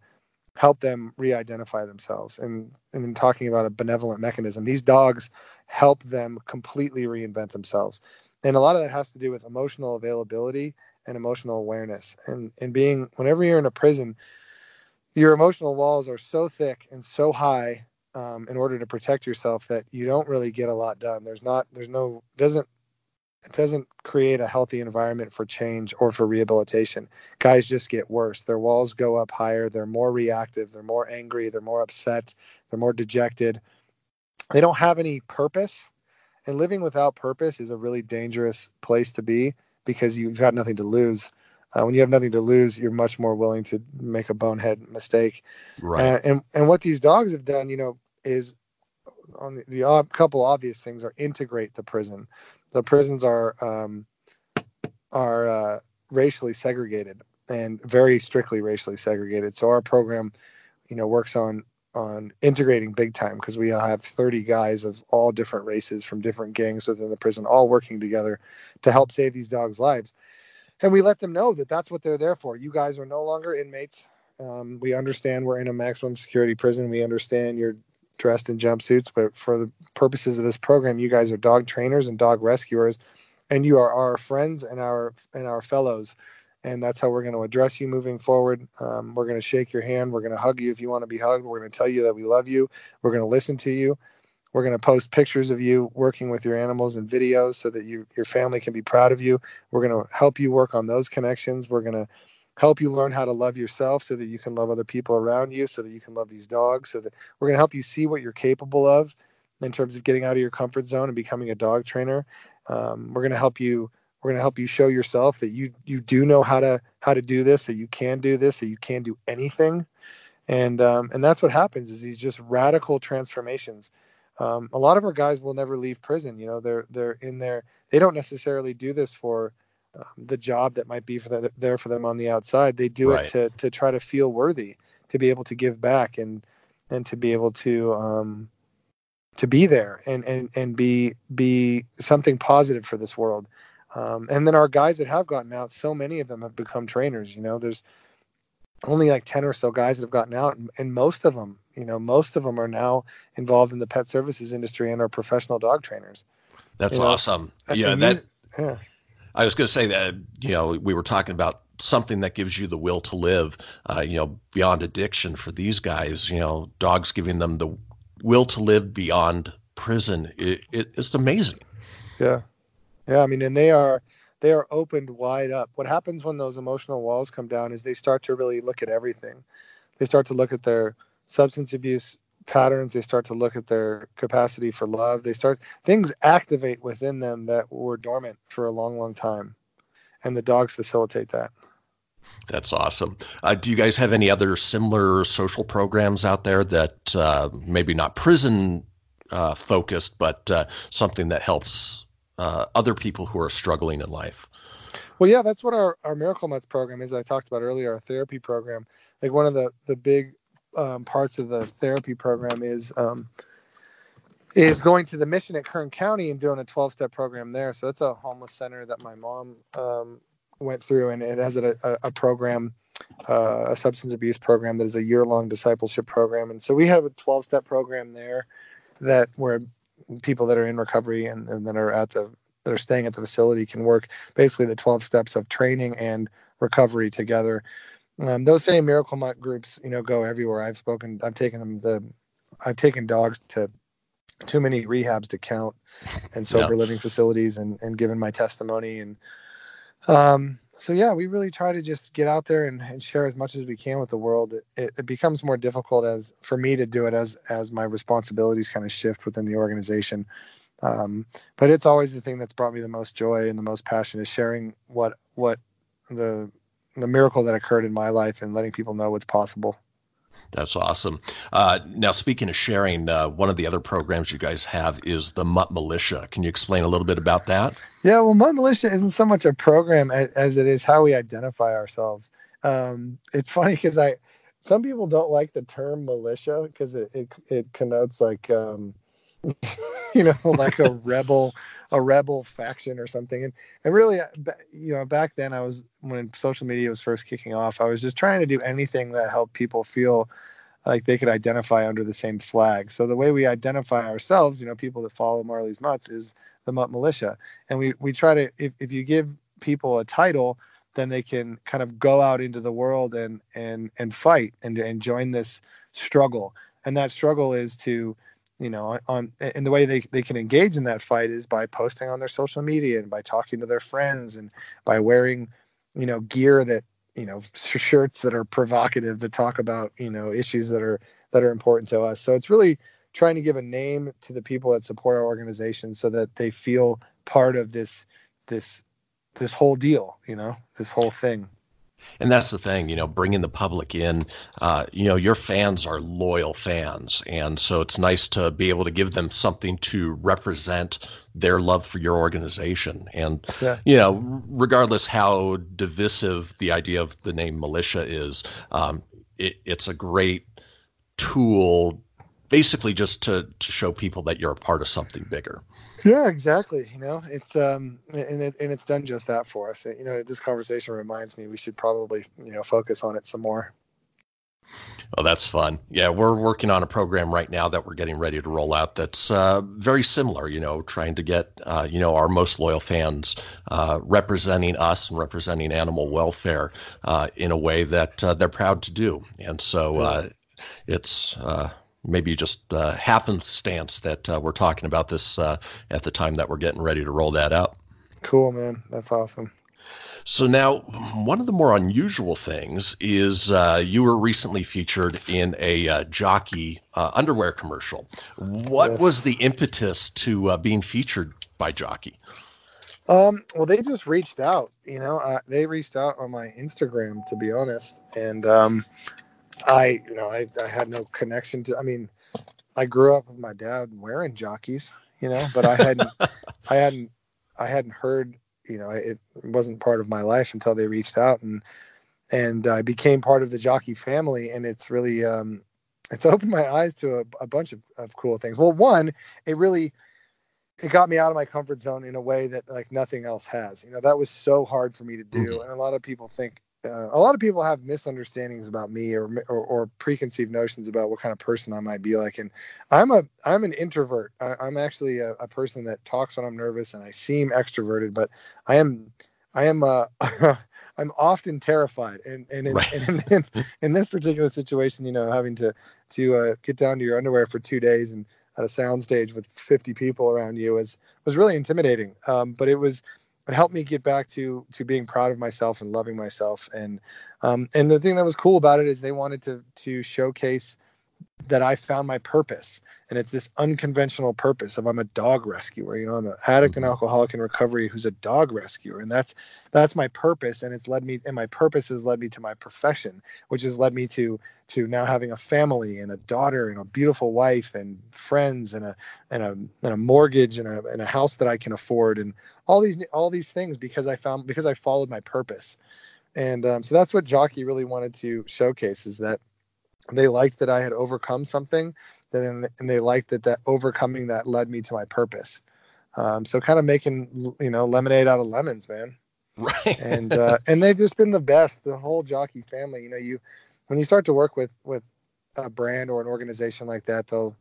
help them re-identify themselves. And and in talking about a benevolent mechanism these dogs help them completely reinvent themselves. And a lot of that has to do with emotional availability and emotional awareness. And and being whenever you're in a prison your emotional walls are so thick and so high um, in order to protect yourself that you don't really get a lot done. There's not, there's no, doesn't, it doesn't create a healthy environment for change or for rehabilitation. Guys just get worse. Their walls go up higher. They're more reactive. They're more angry. They're more upset. They're more dejected. They don't have any purpose. And living without purpose is a really dangerous place to be because you've got nothing to lose. Uh, when you have nothing to lose, you're much more willing to make a bonehead mistake. Right. Uh, and and what these dogs have done, you know, is on the, the couple obvious things are integrate the prison. The prisons are um, are uh, racially segregated and very strictly racially segregated. So our program, you know, works on on integrating big time because we have 30 guys of all different races from different gangs within the prison, all working together to help save these dogs' lives. And we let them know that that's what they're there for. You guys are no longer inmates. Um, we understand we're in a maximum security prison. We understand you're dressed in jumpsuits, but for the purposes of this program, you guys are dog trainers and dog rescuers, and you are our friends and our and our fellows. And that's how we're going to address you moving forward. Um, we're going to shake your hand. We're going to hug you if you want to be hugged. We're going to tell you that we love you. We're going to listen to you. We're going to post pictures of you working with your animals and videos so that you, your family can be proud of you. We're going to help you work on those connections. We're going to help you learn how to love yourself so that you can love other people around you, so that you can love these dogs, so that we're going to help you see what you're capable of in terms of getting out of your comfort zone and becoming a dog trainer. Um, we're going to help you. We're going to help you show yourself that you you do know how to how to do this, that you can do this, that you can do anything, and um, and that's what happens is these just radical transformations. Um, a lot of our guys will never leave prison. You know, they're they're in there. They don't necessarily do this for um, the job that might be for the, there for them on the outside. They do right. it to to try to feel worthy, to be able to give back, and and to be able to um, to be there and and and be be something positive for this world. Um, and then our guys that have gotten out, so many of them have become trainers. You know, there's only like 10 or so guys that have gotten out and, and, most of them you know most of them are now involved in the pet services industry and are professional dog trainers that's you know? awesome yeah that yeah I was going to say that you know we were talking about something that gives you the will to live, uh, you know, beyond addiction for these guys. You know, dogs giving them the will to live beyond prison. It, it, it's amazing. Yeah, yeah. I mean, and they are they are opened wide up. What happens when those emotional walls come down is they start to really look at everything. They start to look at their substance abuse patterns. They start to look at their capacity for love. They start things activate within them that were dormant for a long long time. And the dogs facilitate that. That's awesome. Uh, do you guys have any other similar social programs out there that uh, maybe not prison uh, focused but uh, something that helps uh, other people who are struggling in life Well, yeah, that's what our, our Miracle Mutts program is. I talked about earlier, our therapy program. Like one of the the big um, parts of the therapy program is um, is going to the mission at Kern County and doing a 12 step program there. So it's a homeless center that my mom um, went through, and it has a, a, a program, uh, a substance abuse program that is a year long discipleship program. And so we have a 12 step program there that where people that are in recovery and, and that are at the that are staying at the facility can work basically the 12 steps of training and recovery together. Um, those same Miracle Mutt groups, you know, go everywhere. I've spoken, I've taken them the, I've taken dogs to too many rehabs to count and sober yeah. living facilities and, and given my testimony. And um, so, yeah, we really try to just get out there and, and share as much as we can with the world. It, it, becomes more difficult as for me to do it as, as my responsibilities kind of shift within the organization. Um, but it's always the thing that's brought me the most joy and the most passion is sharing what, what the, the miracle that occurred in my life and letting people know what's possible. That's awesome. Uh, now, speaking of sharing, uh, one of the other programs you guys have is the Mutt Militia. Can you explain a little bit about that? Yeah, well, Mutt Militia isn't so much a program as, as it is how we identify ourselves. Um, it's funny because I, some people don't like the term militia because it, it, it connotes like um, you know, like a rebel, a rebel faction or something. And and really, uh, you know, back then I was when social media was first kicking off, I was just trying to do anything that helped people feel like they could identify under the same flag. So the way we identify ourselves, you know, people that follow Marley's Mutts is the Mutt Militia, and we we try to if if you give people a title then they can kind of go out into the world and and and fight and and join this struggle and that struggle is to you know on and the way they, they can engage in that fight is by posting on their social media and by talking to their friends and by wearing you know gear that you know shirts that are provocative that talk about you know issues that are that are important to us. So it's really trying to give a name to the people that support our organization so that they feel part of this this this whole deal you know this whole thing and that's the thing, you know, bringing the public in. Uh, you know, your fans are loyal fans, and so it's nice to be able to give them something to represent their love for your organization. And yeah. you know, regardless how divisive the idea of the name militia is, um, it, it's a great tool, basically just to to show people that you're a part of something bigger. Yeah, exactly. You know, it's um, and it, and it's done just that for us. You know, this conversation reminds me we should probably you know focus on it some more. Oh, that's fun. Yeah, we're working on a program right now that we're getting ready to roll out that's uh, very similar, you know, trying to get, uh, you know, our most loyal fans uh, representing us and representing animal welfare uh, in a way that uh, they're proud to do. And so uh, it's maybe just uh, happenstance that uh, we're talking about this uh, at the time that we're getting ready to roll that out. Cool, man. That's awesome. So now, one of the more unusual things is uh, you were recently featured in a uh, jockey uh, underwear commercial. What yes. was the impetus to uh, being featured by Jockey? Um, well, they just reached out. You know, uh, they reached out on my Instagram, to be honest, and um, I, you know, I, I had no connection to. I mean, I grew up with my dad wearing jockeys, you know, but I hadn't, I hadn't, I hadn't heard, you know, it wasn't part of my life until they reached out and and I became part of the jockey family, and it's really, um, it's opened my eyes to a, a bunch of, of cool things. Well, one, it really it got me out of my comfort zone in a way that like nothing else has. You know, that was so hard for me to do, mm-hmm. and a lot of people think uh, a lot of people have misunderstandings about me or, or, or preconceived notions about what kind of person I might be like. And I'm a I'm an introvert. I, am actually a, a, person that talks when I'm nervous, and I seem extroverted, but I am I am uh, I'm often terrified. And and in, right. in, in, in, this particular situation, you know, having to to uh, get down to your underwear for two days and at a soundstage with 50 people around you was was really intimidating. Um, but it was it helped me get back to to being proud of myself and loving myself. And um, and the thing that was cool about it is they wanted to to showcase that I found my purpose. And it's this unconventional purpose of I'm a dog rescuer. You know, I'm an addict and mm-hmm. alcoholic in recovery who's a dog rescuer. And that's that's my purpose. And it's led me and my purpose has led me to my profession, which has led me to to now having a family and a daughter and a beautiful wife and friends and a and a and a mortgage and a and a house that I can afford and all these all these things because I found because I followed my purpose. And um, so that's what Jockey really wanted to showcase is that they liked that I had overcome something, and and they liked that that overcoming that led me to my purpose. Um, so kind of making you know lemonade out of lemons, man. Right. and uh, and they've just been the best. The whole jockey family. You know, you when you start to work with with a brand or an organization like that, they'll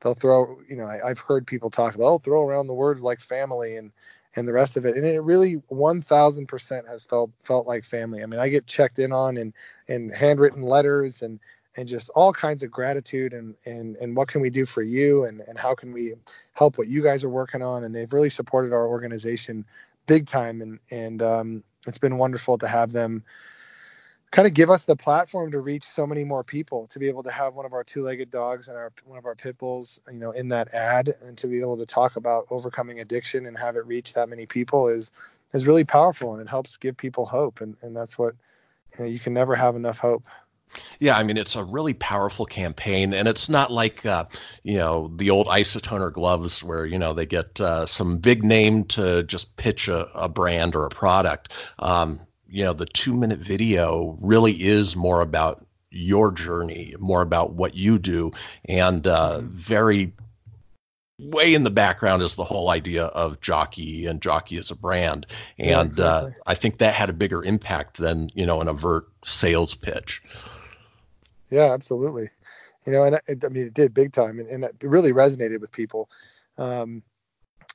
they'll throw. You know, I, have heard people talk about oh, throw around the words like family and and the rest of it. And it really 1000% has felt felt like family. I mean, I get checked in on and and handwritten letters and and just all kinds of gratitude and and and what can we do for you and and how can we help what you guys are working on? And they've really supported our organization big time. And and um, it's been wonderful to have them kind of give us the platform to reach so many more people to be able to have one of our two-legged dogs and our one of our pit bulls you know in that ad and to be able to talk about overcoming addiction and have it reach that many people is is really powerful and it helps give people hope. And and that's what you know you can never have enough hope yeah, I mean it's a really powerful campaign, and it's not like uh, you know the old isotoner gloves where you know they get uh, some big name to just pitch a, a brand or a product. Um, you know, the two minute video really is more about your journey, more about what you do, and uh, mm-hmm. very way in the background is the whole idea of jockey and jockey as a brand and yeah, uh, exactly. uh, i think that had a bigger impact than you know an overt sales pitch yeah, absolutely. You know, and it, I mean, it did big time, and, and it really resonated with people. Um,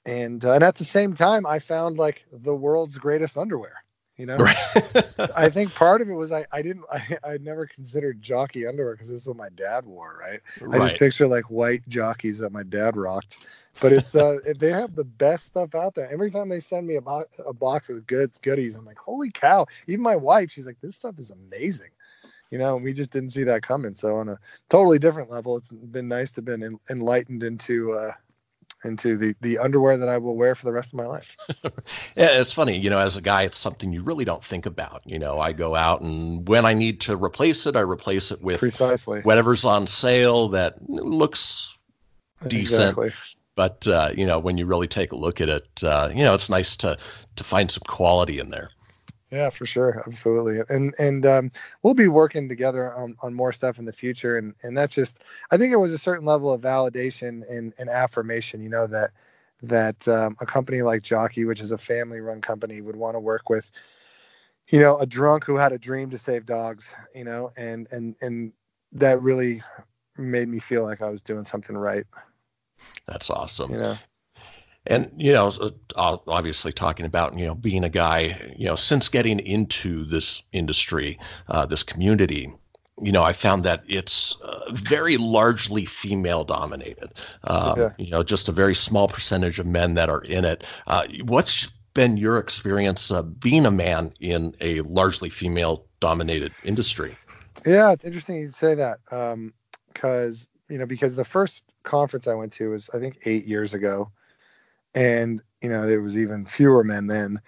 and uh, and at the same time, I found like the world's greatest underwear. You know. I think part of it was I, I didn't I I never considered jockey underwear because this is what my dad wore, right? right? I just picture like white jockeys that my dad rocked. But it's uh they have the best stuff out there. Every time they send me a, bo- a box of good goodies, I'm like, holy cow! Even my wife, she's like, this stuff is amazing you know, we just didn't see that coming. So on a totally different level, it's been nice to have been enlightened into uh, into the the underwear that I will wear for the rest of my life. yeah, it's funny, you know, as a guy, it's something you really don't think about. You know, I go out and when I need to replace it, I replace it with precisely whatever's on sale that looks decent. Exactly. But uh, you know, when you really take a look at it, uh, you know, it's nice to to find some quality in there. Yeah, for sure, absolutely, and and um, we'll be working together on, on more stuff in the future, and and that's just I think it was a certain level of validation and, and affirmation, you know, that that um, a company like Jockey, which is a family-run company, would want to work with, you know, a drunk who had a dream to save dogs, you know, and and and that really made me feel like I was doing something right. That's awesome. You know? And you know obviously talking about you know being a guy you know since getting into this industry uh, this community you know i found that it's uh, very largely female dominated. Um, yeah. you know just a very small percentage of men that are in it. Uh, what's been your experience uh, being a man in a largely female dominated industry? Yeah it's interesting you say that because um, you know because the first conference i went to was i think eight years ago and you know there was even fewer men then.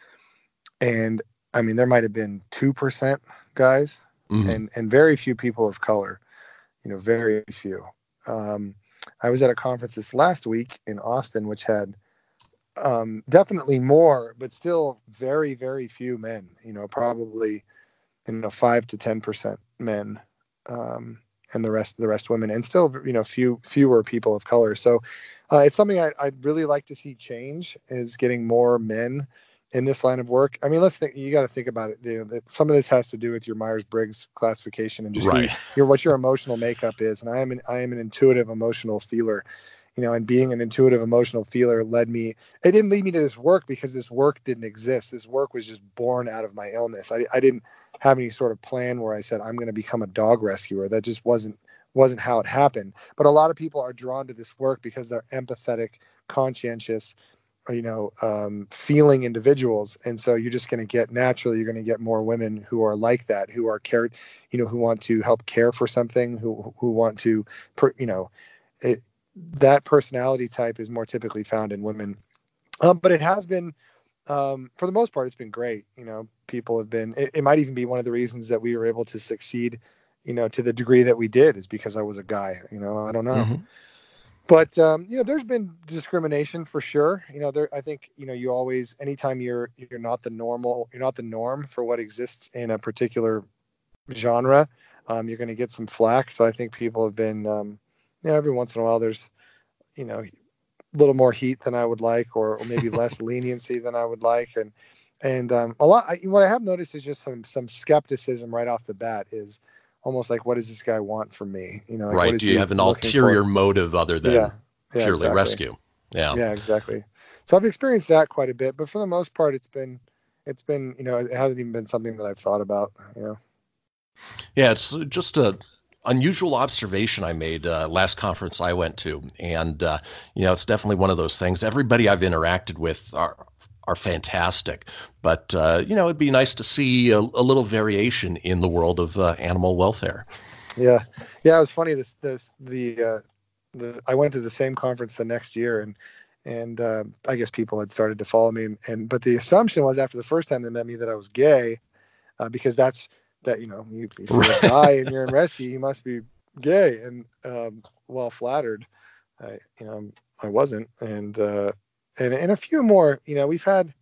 And i mean there might have been 2% guys mm-hmm. and and very few people of color you know very few. Um, i was at a conference this last week in austin which had um, definitely more but still very very few men you know probably you know 5 to 10% men. Um, and the rest the rest women and still you know few fewer people of color. So uh, it's something I, would really like to see change is getting more men in this line of work. I mean let's think you got to think about it you know, that some of this has to do with your myers-briggs classification and just right. your, what your emotional makeup is. And i am an i am an intuitive emotional feeler you know, and being an intuitive emotional feeler led me. It didn't lead me to this work because this work didn't exist. This work was just born out of my illness. I, I didn't have any sort of plan where I said I'm going to become a dog rescuer. That just wasn't wasn't how it happened. But a lot of people are drawn to this work because they're empathetic, conscientious, you know um, feeling individuals and so you're just going to get naturally you're going to get more women who are like that who are cared you know who want to help care for something who who want to you know it, that personality type is more typically found in women. Um, but it has been um, for the most part it's been great. You know people have been it, it might even be one of the reasons that we were able to succeed you know to the degree that we did is because i was a guy you know i don't know. Mm-hmm. But um, you know there's been discrimination for sure. You know there i think you know you always anytime you're you're not the normal you're not the norm for what exists in a particular genre um, you're going to get some flack. So i think people have been um, you know every once in a while there's you know a little more heat than i would like or, or maybe less leniency than i would like and and um, a lot I, what i have noticed is just some some skepticism right off the bat is almost like what does this guy want from me? You know, like, right? Do you have an ulterior for? motive other than yeah. Yeah, purely exactly. rescue? Yeah. Yeah, exactly. So I've experienced that quite a bit, but for the most part, it's been it's been you know it hasn't even been something that I've thought about. You know. Yeah, it's just a unusual observation I made uh, last conference I went to, and uh, you know it's definitely one of those things. Everybody I've interacted with are are fantastic. But uh, you know, it'd be nice to see a, a little variation in the world of uh, animal welfare. Yeah, yeah, it was funny. This, this, the, uh, the, I went to the same conference the next year, and and uh, I guess people had started to follow me, and, and but the assumption was after the first time they met me that I was gay, because that's that you know, you, if you're a guy and you're in rescue, you must be gay, and um, well flattered. I, you know, I wasn't, and uh, and and a few more. You know, we've had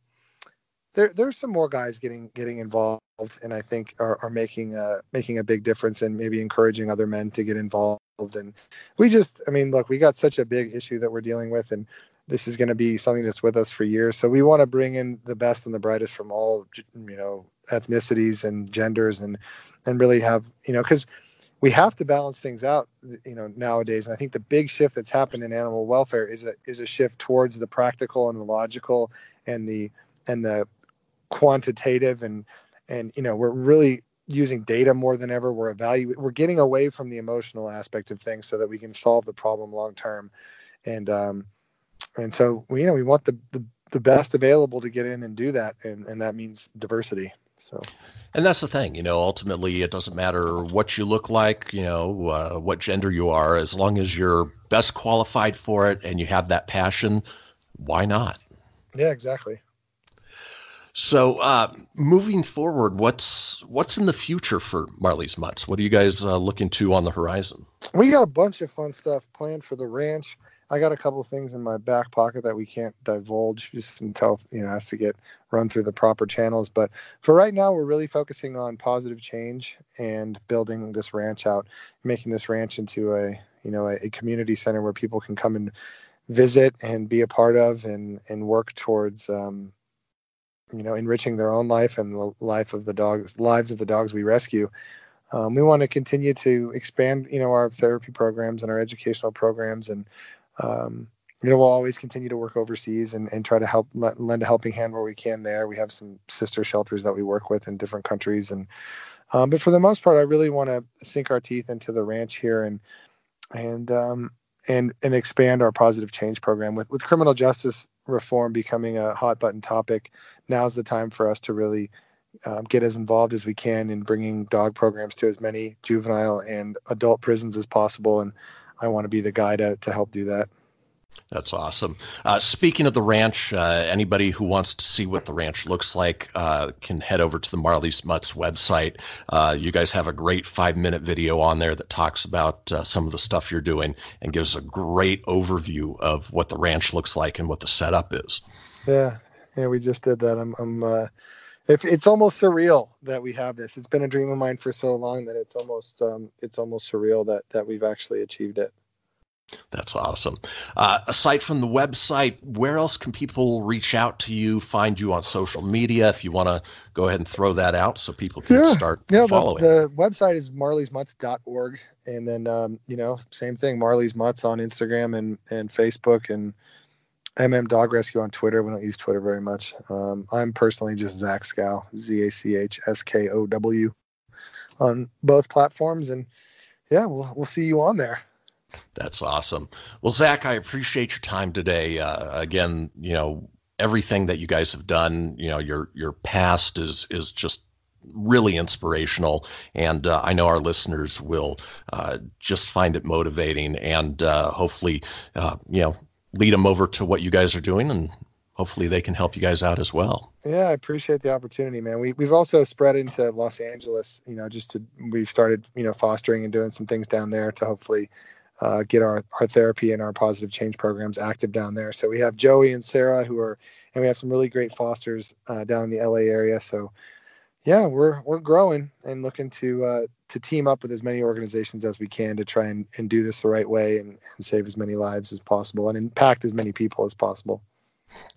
there there's some more guys getting getting involved, and I think are, are making a making a big difference and maybe encouraging other men to get involved. And we just, I mean, look, we got such a big issue that we're dealing with, and this is going to be something that's with us for years. So we want to bring in the best and the brightest from all, you know, ethnicities and genders, and and really have, you know, because we have to balance things out, you know, nowadays. And I think the big shift that's happened in animal welfare is a is a shift towards the practical and the logical and the and the quantitative and and you know we're really using data more than ever. We're evaluating. We're getting away from the emotional aspect of things so that we can solve the problem long term. And um, and so we you know we want the, the the best available to get in and do that, and and that means diversity. So, and that's the thing, you know. Ultimately, it doesn't matter what you look like, you know, uh, what gender you are, as long as you're best qualified for it and you have that passion. Why not? Yeah, exactly. So, uh, moving forward, what's what's in the future for Marley's Mutts? What are you guys uh, looking to on the horizon? We got a bunch of fun stuff planned for the ranch. I got a couple things in my back pocket that we can't divulge just until you know has to get run through the proper channels. But for right now, we're really focusing on positive change and building this ranch out, making this ranch into a you know a, a community center where people can come and visit and be a part of and and work towards um, you know enriching their own life and the life of the dogs lives of the dogs we rescue um, we want to continue to expand you know our therapy programs and our educational programs and um, you know, we'll always continue to work overseas and, and try to help lend a helping hand where we can there. We have some sister shelters that we work with in different countries. And, um, but for the most part, I really want to sink our teeth into the ranch here and, and, um, and, and expand our positive change program with, with criminal justice reform becoming a hot button topic. Now's the time for us to really um, get as involved as we can in bringing dog programs to as many juvenile and adult prisons as possible. And, I want to be the guy to, to help do that. That's awesome. Uh, speaking of the ranch, uh, anybody who wants to see what the ranch looks like uh, can head over to the Marley's Mutts website. Uh, you guys have a great five minute video on there that talks about uh, some of the stuff you're doing and gives a great overview of what the ranch looks like and what the setup is. Yeah, yeah, we just did that. I'm, I'm uh, if it's almost surreal that we have this. It's been a dream of mine for so long that it's almost um, it's almost surreal that that we've actually achieved it. That's awesome. Uh, aside from the website, where else can people reach out to you, find you on social media? If you want to go ahead and throw that out so people can yeah. start yeah, following. The, the website is marleysmutts.org. And then, um, you know, same thing, Marley's Mutts on Instagram and, and Facebook and MM Dog Rescue on Twitter. We don't use Twitter very much. Um, I'm personally just Zach Skow, Z A C H S K O W, on both platforms. And yeah, we'll we'll see you on there. That's awesome. Well, Zach, I appreciate your time today. Uh, again, you know, everything that you guys have done, you know, your your past is is just really inspirational, and uh, I know our listeners will uh, just find it motivating, and uh, hopefully, uh, you know, lead them over to what you guys are doing, and hopefully they can help you guys out as well. Yeah, I appreciate the opportunity, man. We we've also spread into Los Angeles, you know, just to we've started, you know, fostering and doing some things down there to hopefully uh, get our our therapy and our positive change programs active down there. So we have Joey and Sarah who are, and we have some really great fosters uh, down in the LA area. So yeah, we're we're growing and looking to uh, to team up with as many organizations as we can to try and, and do this the right way and, and save as many lives as possible and impact as many people as possible.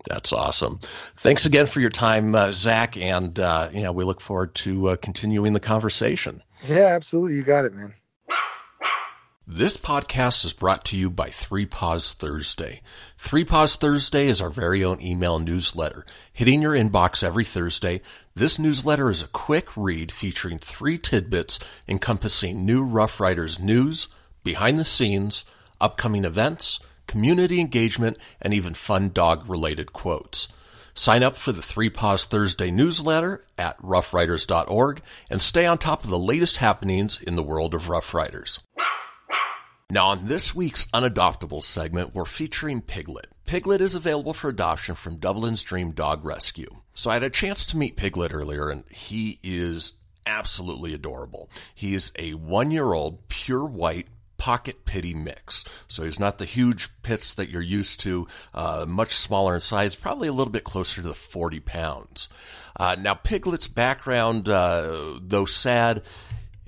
That's awesome. Thanks again for your time, uh, Zach, and uh, you know we look forward to uh, continuing the conversation. Yeah, absolutely. You got it, man. This podcast is brought to you by Three Paws Thursday. Three Paws Thursday is our very own email newsletter. Hitting your inbox every Thursday, this newsletter is a quick read featuring three tidbits encompassing new Rough Riders news, behind the scenes, upcoming events, community engagement, and even fun dog related quotes. Sign up for the Three Paws Thursday newsletter at roughriders.org and stay on top of the latest happenings in the world of Rough Riders. Now, on this week's Unadoptable segment, we're featuring Piglet. Piglet is available for adoption from Dublin's Dream Dog Rescue. So I had a chance to meet Piglet earlier, and he is absolutely adorable. He is a one year old, pure white, pocket pitty mix. So he's not the huge pits that you're used to, uh, much smaller in size, probably a little bit closer to the 40 pounds. Uh, now, Piglet's background, uh, though sad,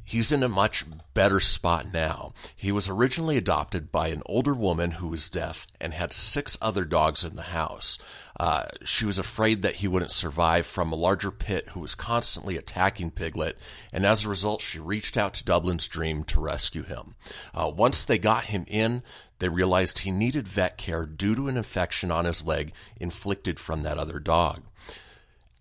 He's in a much better spot now. He was originally adopted by an older woman who was deaf and had six other dogs in the house. Uh, she was afraid that he wouldn't survive from a larger pit who was constantly attacking Piglet, and as a result, she reached out to Dublin's Dream to rescue him. Uh, once they got him in, they realized he needed vet care due to an infection on his leg inflicted from that other dog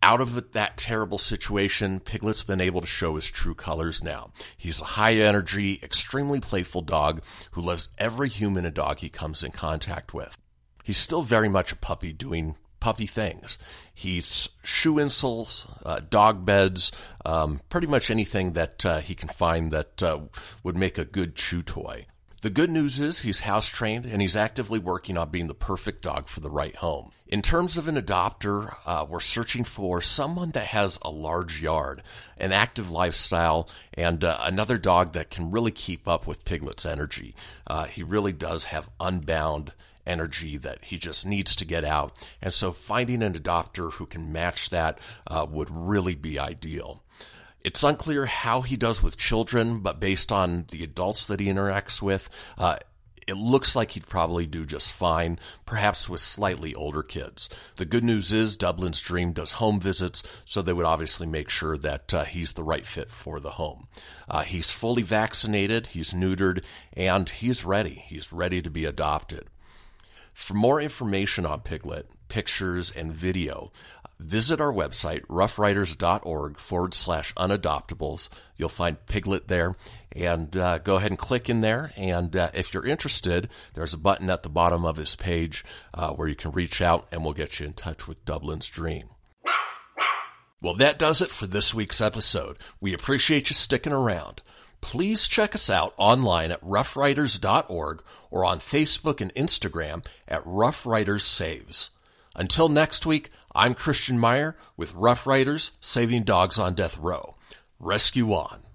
out of that terrible situation, Piglet's been able to show his true colors now. He's a high energy, extremely playful dog who loves every human and dog he comes in contact with. He's still very much a puppy doing puppy things. He's shoe insoles, uh, dog beds, um, pretty much anything that uh, he can find that uh, would make a good chew toy. The good news is he's house trained and he's actively working on being the perfect dog for the right home. In terms of an adopter, uh, we're searching for someone that has a large yard, an active lifestyle, and uh, another dog that can really keep up with Piglet's energy. Uh, he really does have unbound energy that he just needs to get out. And so finding an adopter who can match that uh, would really be ideal. It's unclear how he does with children, but based on the adults that he interacts with, uh, it looks like he'd probably do just fine, perhaps with slightly older kids. The good news is Dublin's Dream does home visits, so they would obviously make sure that uh, he's the right fit for the home. Uh, he's fully vaccinated, he's neutered, and he's ready. He's ready to be adopted. For more information on Piglet, pictures, and video, visit our website, roughriders.org forward slash unadoptables. You'll find Piglet there and uh, go ahead and click in there. And uh, if you're interested, there's a button at the bottom of this page uh, where you can reach out and we'll get you in touch with Dublin's Dream. Well, that does it for this week's episode. We appreciate you sticking around. Please check us out online at roughriders.org or on Facebook and Instagram at Rough Riders Saves. Until next week, I'm Christian Meyer with Rough Riders Saving Dogs on Death Row. Rescue on.